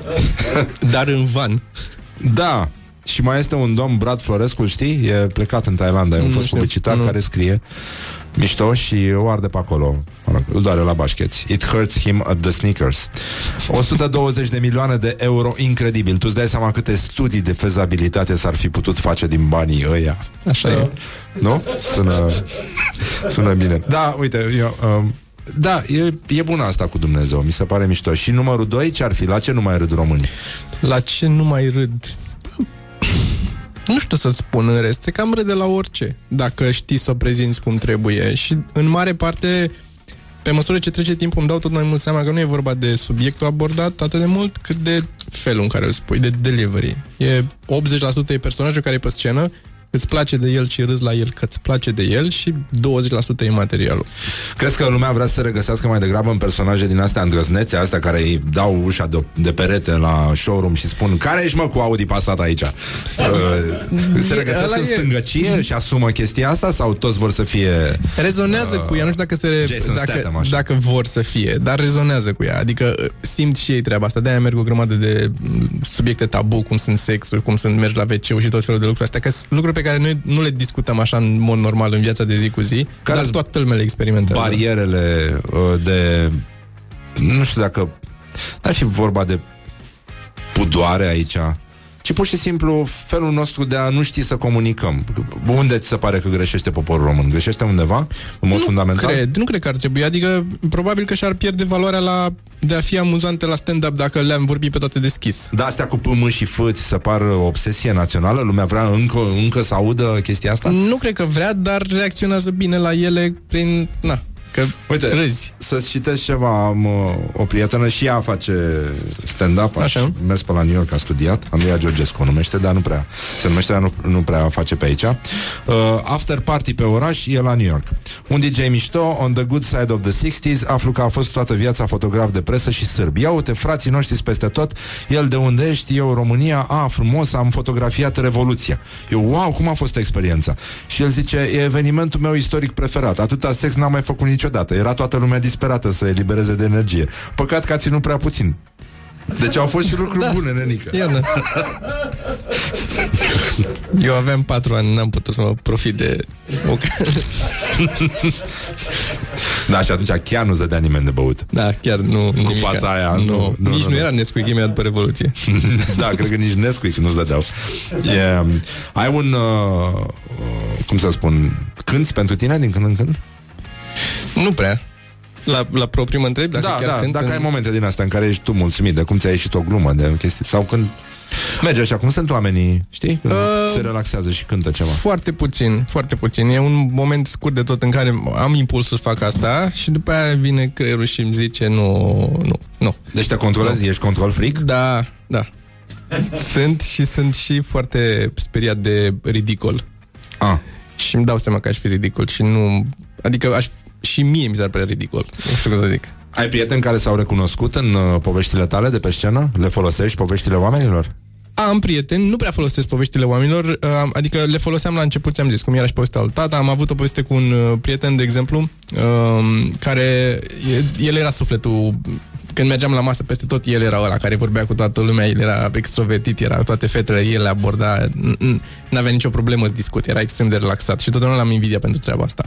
Dar în van. Da, și mai este un domn, Brad Florescu, știi? E plecat în Thailanda, e un Nu fost știu. publicitar Nu. care scrie mișto și o arde pe acolo. Mă rog, îl doare la bașcheți. It hurts him at the sneakers. 120 de milioane de euro, incredibil. Tu îți dai seama câte studii de fezabilitate s-ar fi putut face din banii ăia. Așa e. Nu? Sună, sună bine. Da, uite, eu... Um, da, e, e bună asta cu Dumnezeu, mi se pare mișto. Și numărul 2, ce ar fi? La ce nu mai râd românii? La ce nu mai râd? Nu știu să-ți spun în rest, se cam râde la orice, dacă știi să o prezinți cum trebuie. Și în mare parte, pe măsură ce trece timpul, îmi dau tot mai mult seama că nu e vorba de subiectul abordat atât de mult, cât de felul în care îl spui, de delivery. E 80% e personajul care e pe scenă, îți place de el și râzi la el că îți place de el și 20% e materialul. Crezi că lumea vrea să se regăsească mai degrabă în personaje din astea îndrăznețe, astea care îi dau ușa de, de perete la showroom și spun Care ești mă cu Audi Passat aici? Uh, se regăsesc ăla în e. stângăcie și asumă chestia asta sau toți vor să fie... Rezonează cu ea, nu știu dacă, se, Jason Statham, dacă, așa. dacă vor să fie, dar rezonează cu ea. Adică uh, simt și ei treaba asta. De-aia merg o grămadă de mm, subiecte tabu, cum sunt sexul, cum sunt mergi la wc și tot felul de lucruri astea, că sunt lucruri pe care noi nu le discutăm așa în mod normal în viața de zi cu zi, Care dar sunt toată lumea le experimentează. barierele uh, de... Nu știu dacă... N-ar fi vorba de pudoare aici, ci pur și simplu felul nostru de a nu ști să comunicăm. Unde ți se pare că greșește poporul român? Greșește undeva? În mod nu fundamental? Cred, nu cred că ar trebui. Adică, probabil că și-ar pierde valoarea la, de a fi amuzante la stand-up dacă le-am vorbit pe toate deschis. Da, astea cu pâm și fâți se par o obsesie națională? Lumea vrea încă, încă să audă chestia asta? Nu cred că vrea, dar reacționează bine la ele prin... Na, că Uite, râzi. să-ți citesc ceva, am uh, o prietenă și ea face stand-up, Așa. a mers pe la New York, a studiat, Andreea Georgescu o numește, dar nu prea, se numește, dar nu, nu prea face pe aici. Uh, after party pe oraș, e la New York. Un DJ mișto, on the good side of the 60s, aflu că a fost toată viața fotograf de presă și sârb. Ia uite, frații noștri peste tot, el de unde ești, eu România, a, frumos, am fotografiat Revoluția. Eu, wow, cum a fost experiența? Și el zice, e evenimentul meu istoric preferat, atâta sex n-am mai făcut niciodată. Era toată lumea disperată să elibereze de energie. Păcat că a ținut prea puțin. Deci au fost și lucruri da. bune, nenică. Iată. Eu aveam patru ani, n-am putut să mă profit de o... Da, și atunci chiar nu zădea nimeni de băut. Da, chiar nu Cu nimica. fața aia, nu, nu, nu, Nici nu, nu, nu. era Nesquik imediat după Revoluție da, cred că nici Nesquik nu-ți dădeau. E, um, ai un, uh, uh, cum să spun, cânti pentru tine din când în când? Nu prea la, la propriu mă întreb dacă da, chiar da, cânt dacă în... ai momente din astea în care ești tu mulțumit de cum ți-a ieșit o glumă de chestii, sau când merge așa, cum sunt oamenii, știi? Când Uh, se relaxează și cântă ceva. Foarte puțin, foarte puțin. E un moment scurt de tot în care am impulsul să fac asta și după aia vine creierul și îmi zice nu, nu, nu. Deci te controlezi, ești control freak? Da, da. Sunt și sunt și foarte speriat de ridicol. Ah. Și îmi dau seama că aș fi ridicol și nu... Adică aș, și mie mi s-ar părea ridicol. Nu știu cum să zic. Ai prieteni care s-au recunoscut în uh, poveștile tale de pe scenă? Le folosești poveștile oamenilor? Am prieteni, nu prea folosesc poveștile oamenilor, uh, adică le foloseam la început, ți-am zis, cum era și povestea lui tata. Am avut o poveste cu un uh, prieten, de exemplu, um, care, e- el era sufletul când mergeam la masă peste tot, el era ăla care vorbea cu toată lumea, el era extrovertit, era toate fetele, el le aborda, n- n- n-avea nicio problemă să discute, era extrem de relaxat și totdeauna l-am invidia pentru treaba asta.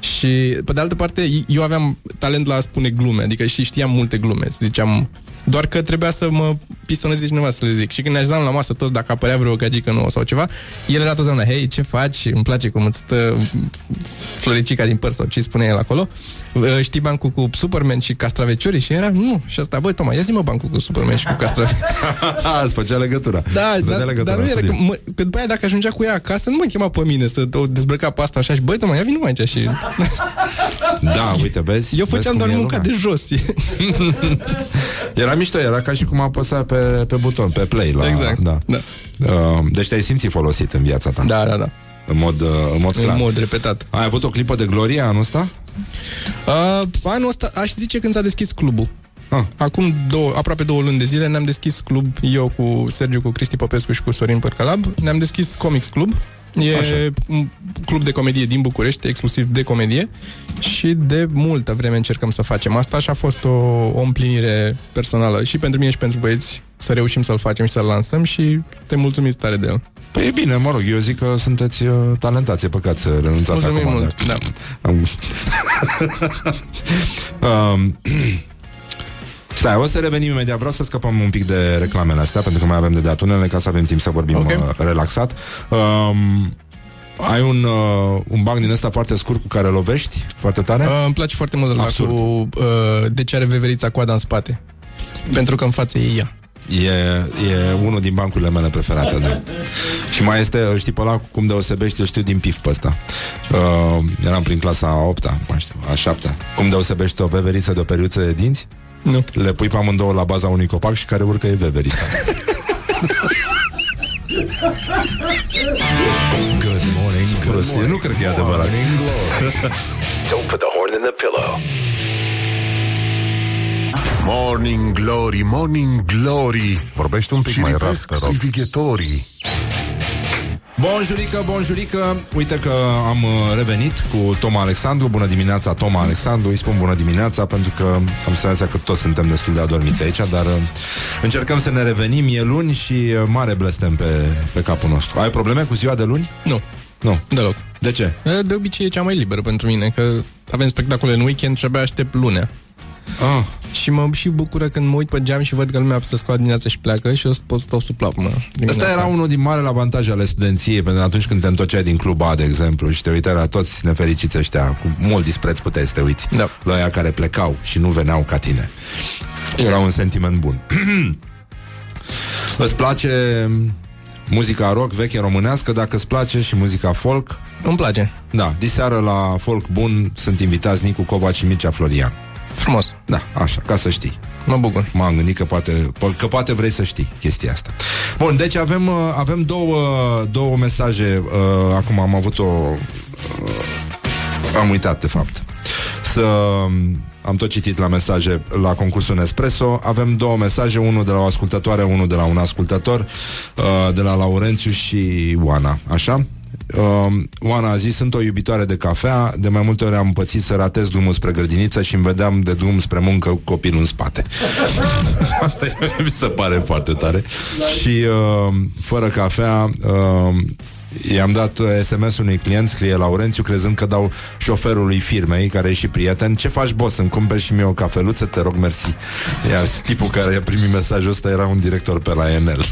Și, pe de altă parte, eu aveam talent la a spune glume, adică și știam multe glume, ziceam, doar că trebuia să mă pistoneze cineva să le zic. Și când ne așezam la masă toți, dacă apărea vreo gagică nouă sau ceva, el era totdeauna, hei, ce faci? Îmi place cum îți stă floricica din păr sau ce spune el acolo. Uh, Știi bancul cu Superman și castraveciorii? Și era, nu. Și asta, băi, Toma, ia zi mă bancul cu Superman și cu castraveciorii. Îți făcea legătura. Da, Îți dădea dar, legătura dar nu în era că, studiu. mă, că după aia dacă ajungea cu ea acasă, nu mă chema pe mine să o dezbrăca pe asta așa și băi, Toma, ia vină aici și... Da, uite, vezi? Eu Vezi făceam cum doar e munca lumea? de jos. Era mișto, era ca și cum apăsa pe, pe buton, pe play la, Exact, da. da. Uh, deci te-ai simțit folosit în viața ta Da, da, da. În mod, uh, în mod clar În mod repetat. Ai avut o clipă de glorie anul ăsta? Uh, anul ăsta aș zice când s-a deschis clubul. Ah. Acum două, aproape două luni de zile ne-am deschis club, eu cu Sergiu, cu Cristi Popescu și cu Sorin Părcalab, ne-am deschis Comics Club. E Așa. un club de comedie din București, exclusiv de comedie și de multă vreme încercăm să facem asta și a fost o, o împlinire personală și pentru mine și pentru băieți să reușim să-l facem și să-l lansăm și suntem mulțumiți tare de el. Păi e bine, mă rog, eu zic că sunteți uh, talentați, e păcat să renunțați Mulțumim acum. mult, da. Am... um, Stai, o să revenim imediat. Vreau să scăpăm un pic de reclamele astea, pentru că mai avem de dat unele, ca să avem timp să vorbim Ok. uh, relaxat. Um, ai un, uh, un banc din ăsta foarte scurt cu care lovești foarte tare? Uh, îmi place foarte mult la Absurd. cu uh, de ce are veverița coada în spate. Pentru că în față e ea. E, e unul din bancurile mele preferate, da. Și mai este, îl știi pe ăla, cum deosebești, îl știu din pif pe ăsta. Uh, eram prin clasa a 8 mai știu, a 7 Cum deosebești o veveriță de o periuță de dinți? Nu. Le pui pe amândouă la baza unui copac și care urcă e veverița. Good morning, good Prostie, morning. nu cred că e adevărat. Morning Glory. Don't put the horn in the pillow. Morning Glory, Morning Glory Vorbește un pic Și mai rar, lipesc te rog privighetorii Bonjurică, bonjurică Uite că am uh, revenit cu Toma Alexandru Bună dimineața, Toma Alexandru Îi spun bună dimineața pentru că am senzația că toți suntem destul de adormiți aici Dar uh, încercăm să ne revenim E luni și uh, mare blestem pe, pe capul nostru Ai probleme cu ziua de luni? Nu, Nu. deloc. De ce? De obicei e cea mai liberă pentru mine, că avem spectacole în weekend și abia aștept lunea. Ah, Și mă și bucură când mă uit pe geam și văd că lumea se scoate dimineața și pleacă și eu pot să stau sub plapumă. dimineața. Asta era unul din marele avantaje ale studenției Pentru că atunci când te întorceai din club A, de exemplu Și te uitai la toți nefericiți ăștia Cu mult dispreț puteai să te uiți Da. La aia care plecau și nu veneau ca tine Era un sentiment bun Îți place muzica rock veche românească Dacă îți place și muzica folk Îmi place. Da, diseară la folk bun Sunt invitați Nicu Covaci și Mircea Florian Frumos. Da, așa, ca să știi Mă bucur. M-am gândit că poate, po- că poate vrei să știi chestia asta. Bun, deci avem, uh, avem două, două mesaje. Uh, acum am avut o... Uh, am uitat, de fapt. Să... Am tot citit la mesaje la concursul Nespresso. Avem două mesaje, unul de la o ascultătoare, unul de la un ascultător, uh, de la Laurențiu și Oana. Așa? Uh, Oana a zis, sunt o iubitoare de cafea, de mai multe ori am pățit să ratez drumul spre grădiniță și îmi vedeam de drum spre muncă cu copilul în spate. Asta mi se pare foarte tare. Și uh, fără cafea, uh, I-am dat uh, SMS unui client, scrie Laurențiu, crezând că dau șoferului firmei, care e și prieten. Ce faci, boss? Îmi cumperi și mie o cafeluță? Te rog, mersi. Iar tipul care a primit mesajul ăsta era un director pe la Enel.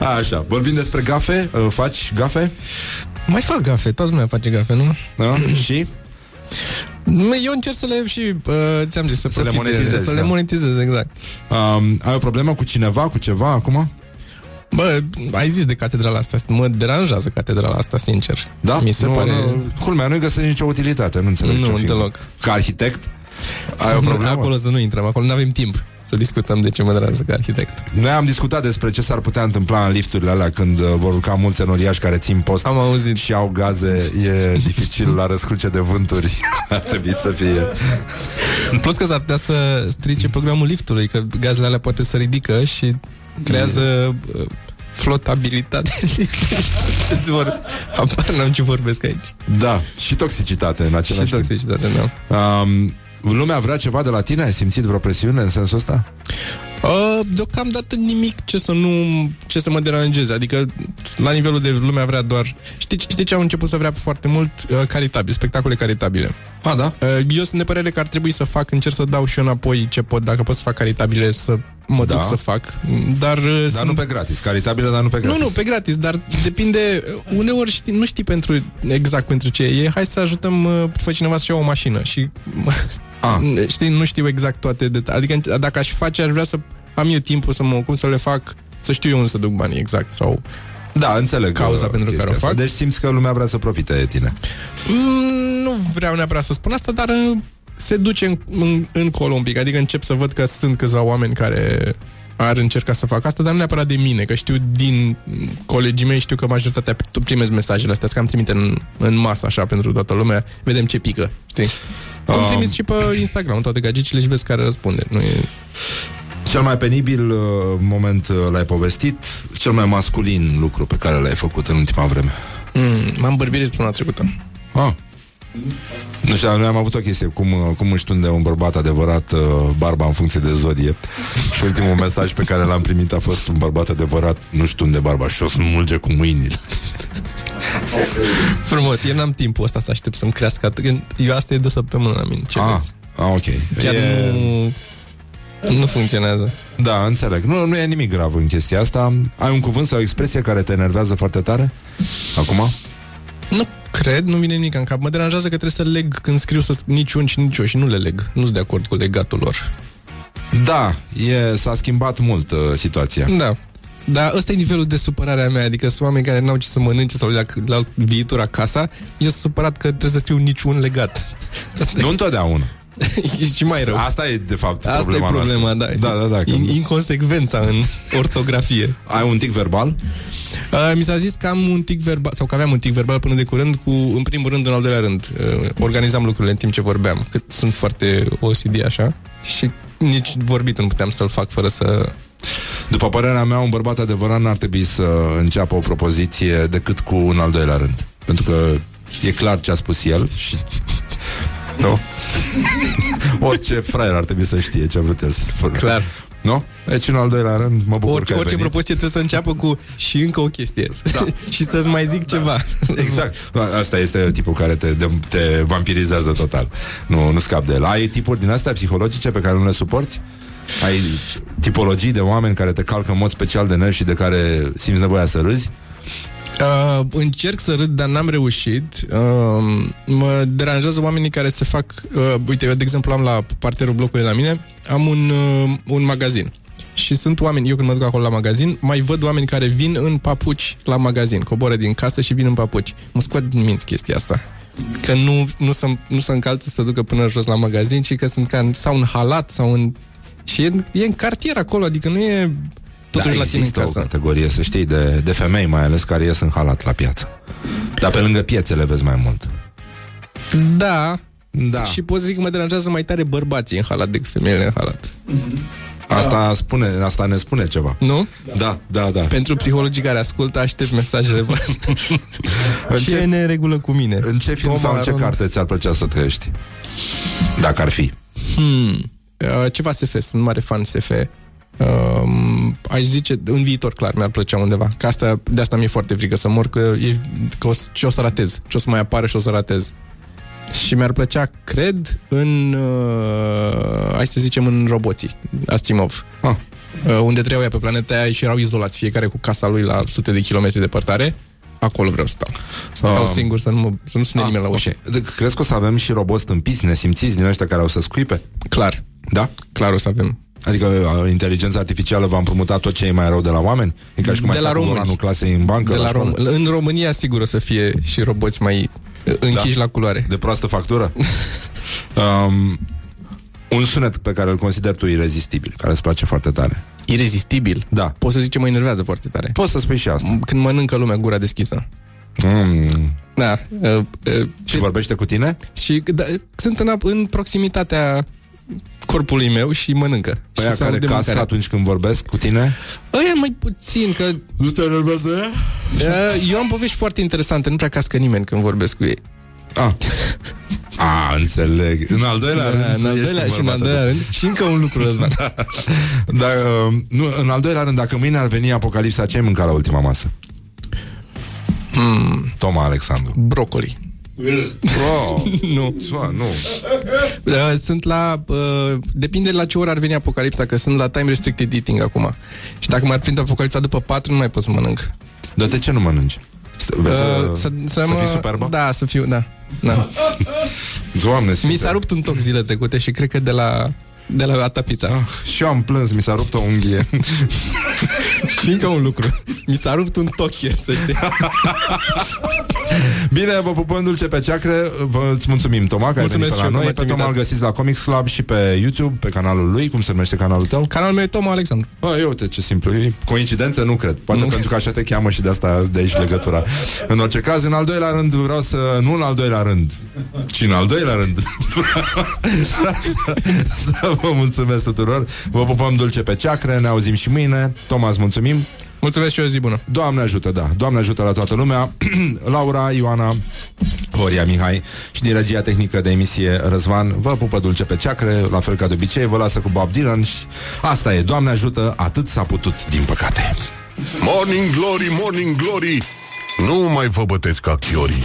Așa, vorbim despre gafe. Uh, Faci gafe? Mai fac gafe, toată lumea face gafe, nu? Da? și? Nu, Eu încerc să le și, uh, ți-am zis, să, Să le profit de- monetizezi, Să da. le monetizez, exact. Um, ai o problemă cu cineva, cu ceva acum? Bă, ai zis de catedrala asta, mă deranjează catedrala asta, sincer. Da? Mi se nu, pare... nu, culmea, nu-i găsești nicio utilitate, nu înțeleg Nu, ce fi. deloc. Ca arhitect? Ai o problemă? Acolo să nu intrăm, acolo nu avem timp să discutăm de ce mă deranjează ca arhitect. Noi am discutat despre ce s-ar putea întâmpla în lifturile alea când uh, vor urca mulți înoriași care țin post Am auzit. și au gaze, e dificil la răscruce de vânturi. Ar trebui să fie. Plus că s-ar putea să strice programul liftului, că gazele alea poate să ridică și creează uh, flotabilitate. ce vor... Apar n-am ce vorbesc aici. Da, și toxicitate în Și același timp. toxicitate, da. Um, lumea vrea ceva de la tine? Ai simțit vreo presiune în sensul ăsta? Uh, deocamdată nimic ce să nu ce să mă deranjeze. Adică la nivelul de lumea vrea doar Știi, știi ce au început să vrea foarte mult? Uh, caritabil, spectacole caritabile. A, da? Uh, eu sunt de părere că ar trebui să fac, încerc să dau și eu înapoi ce pot, dacă pot să fac caritabile, să mă Da. duc să fac. Dar, uh, Dar sunt... nu pe gratis, caritabile, dar nu pe gratis. Nu, nu, pe gratis, dar depinde, uneori știi, nu știi pentru exact pentru ce e, hai să ajutăm uh, pe cineva să-și ia o mașină și Ah. știi, nu știu exact toate detalii, adică dacă aș face, aș vrea să am eu timpul să mă ocup să le fac, să știu eu unde să duc banii exact sau Da, înțeleg Cauza uh, pentru chestia care o asta. fac. Deci simți că lumea vrea să profite de tine. Mm, nu vreau neapărat să spun asta, dar uh, se duce în, în, încolo un pic. Adică încep să văd că sunt câțiva oameni care ar încerca să facă asta, dar nu neapărat de mine, că știu din colegii mei, știu că majoritatea primesc mesajele astea, că am trimite în, în masă așa pentru toată lumea, vedem ce pică, știi? Cum Um, trimis și pe Instagram toate gagicile și vezi care răspunde. Nu e... Cel mai penibil uh, moment uh, l-ai povestit, cel mai masculin lucru pe care l-ai făcut în ultima vreme. Mm, m-am bărbirit săptămâna trecută. Ah. Nu știu, noi am avut o chestie Cum, uh, cum își tunde un bărbat adevărat uh, Barba în funcție de zodie Și ultimul mesaj pe care l-am primit A fost un bărbat adevărat Nu-și tunde barba și o smulge cu mâinile Frumos, eu n-am timpul ăsta să aștept să-mi crească atât. Eu asta e de o săptămână la mine. Ce ah, vezi? ah, ok Chiar e... nu, nu funcționează. Da, înțeleg nu, nu e nimic grav în chestia asta Ai un cuvânt sau o expresie care te enervează foarte tare? Acum? Nu cred, nu vine nimic în cap. Mă deranjează că trebuie să leg când scriu să nici un și nici o și nu le leg. Nu sunt de acord cu legatul lor. Da, e, s-a schimbat mult uh, situația Da. Dar ăsta e nivelul de supărare a mea, adică sunt oameni care n-au ce să mănânce sau la, la viitor acasă. Eu sunt supărat că trebuie să scriu niciun legat. Nu întotdeauna e și mai rău. Asta e, de fapt, Asta problema e problema, noastră. da. Da, da, da. In, inconsecvența în ortografie. Ai un tic verbal? Uh, mi s-a zis că am un tic verbal, sau că aveam un tic verbal până de curând, cu, în primul rând, în al doilea rând. Uh, organizam lucrurile în timp ce vorbeam, că sunt foarte OCD așa și nici vorbit nu puteam să-l fac fără să... După părerea mea, un bărbat adevărat n-ar trebui să înceapă o propoziție decât cu un al doilea rând. Pentru că e clar ce a spus el și... Nu? Orice fraier ar trebui să știe ce a vrut el să spună. Clar. Nu? Deci, în al doilea rând, mă bucur Orice, că ai orice venit. propoziție trebuie să înceapă cu și încă o chestie. Da. și să-ți mai zic da. ceva. Exact. Asta este tipul care te, de, te vampirizează total. Nu, nu scap de el. Ai tipuri din astea psihologice pe care nu le suporți? Ai tipologii de oameni care te calcă în mod special de nervi și de care simți nevoia să râzi? Uh, încerc să râd, dar n-am reușit. Uh, mă deranjează oamenii care se fac... Uh, uite, eu, de exemplu, am la parterul blocului la mine, am un, uh, un magazin. Și sunt oameni, eu când mă duc acolo la magazin, mai văd oameni care vin în papuci la magazin, coboră din casă și vin în papuci. Mă scoat din minți chestia asta. Că nu, nu, se, nu se încalță să ducă până jos la magazin, ci că sunt ca în, sau în halat sau în... Și e, e în cartier acolo, adică nu e totuși da, la tine în există o casă. categorie, să știi, de, de femei mai ales care ies în halat la piață. Dar pe lângă piețele vezi mai mult. Da, Da. Și pot să zic că mă deranjează mai tare bărbații în halat decât femeile în halat. Asta, spune, asta ne spune ceva. Nu? Da, da, da. Pentru psihologii care ascultă, aștept mesajele voastre. ce e neregulă cu mine? În ce film Toma sau în ce Aron- carte ți-ar plăcea să trăiești? Dacă ar fi. Hmm. Uh, ceva SF, sunt mare fan SF. Um, aș zice, în viitor, clar, mi-ar plăcea undeva. Că asta, de asta mi-e foarte frică să mor, că, e, că o, să- ce o să ratez. Ce o să mai apară și o să ratez. Și mi-ar plăcea, cred, în, uh, hai să zicem, în roboții, Asimov. Ah. Uh, unde trăiau ea pe planeta aia și erau izolați, fiecare cu casa lui la sute de kilometri departare. Acolo vreau să stau. Să stau Ah. singur, să nu, mă, să nu sune nimeni la ușă. ok. De- Crezi că o să avem și roboți tâmpiți, nesimțiți din ăștia care au să scuipe? Clar, Da? clar o să avem. Adică uh, inteligența artificială va împrumuta tot ce e mai rău de la oameni? E ca și cum De ai la stat cu români. volanul clasei în bancă De la la școală? Rom- în România, sigur, o să fie și roboți mai uh, închiși Da. la culoare. De proastă factură? um, un sunet pe care îl consider tu irezistibil, care îți place foarte tare. Irezistibil. Da. Pot să zic ce mă enervează foarte tare. Poți să spui și asta. Când mănâncă lumea gura deschisă. Mm. Da. Uh, uh, Și vorbește cu tine? și da, sunt în, ap- în proximitatea corpului meu și mănâncă. Ăia și se care aude cască mâncarea. atunci când vorbesc cu tine? Ăia mai puțin, că Nu te enervează uh, eu am povești foarte interesante, nu prea cască nimeni când vorbesc cu ei. Ah. A, înțeleg. În al doilea rând, Da, în al ești doilea, un și în al bărbat doilea adevărat. rând și încă un lucru, Răzvan. Dar, uh, nu, în al doilea rând, dacă mâine ar veni apocalipsa, ce ai mâncat la ultima masă? Mm, Toma Alexandru. brocoli. Oh, Nu. nu. nu. Uh, sunt la... Uh, depinde la ce oră ar veni apocalipsa, că sunt la time restricted eating acum. Și dacă m-ar prinde apocalipsa după 4, nu mai pot să mănânc. Dar de ce nu mănânci? Să, vezi să, Uh, să, să mă- fii superbă? Da, să fiu, da. da. Doamne Mi sfinte. s-a rupt un toc zile trecute și cred că de la De la Atapița. Ah, și eu am plâns, mi s-a rupt o unghie. și încă un lucru. Mi s-a rupt un tochier, să știi. Bine, vă pupăm dulce pe ceacre Vă îți mulțumim, Toma, că Mulțumesc ai și eu venit că pe la noi m-ați Pe Toma îl invitat. găsiți la Comics Club și pe YouTube Pe canalul lui, cum se numește canalul tău? Canalul meu e Toma Alexandru. Bă, eu uite ce simplu, e coincidență? Nu cred Poate Nu. pentru că așa te cheamă și de asta de aici legătura În orice caz, în al doilea rând Vreau să, nu în al doilea rând Ci în al doilea rând să, să vă mulțumesc tuturor. Vă pupăm dulce pe ceacre Ne auzim și mâine. Toma, îți mulțumim. Mulțumesc și o zi bună. Doamne ajută, da, Doamne ajută la toată lumea. Laura, Ioana, Horia Mihai Și din regia tehnică de emisie Răzvan Vă pupă dulce pe ceacre, la fel ca de obicei Vă lasă cu Bob Dylan și asta e. Doamne ajută, atât s-a putut, din păcate. Morning Glory, Morning Glory. Nu mai vă bătesc ca chiorii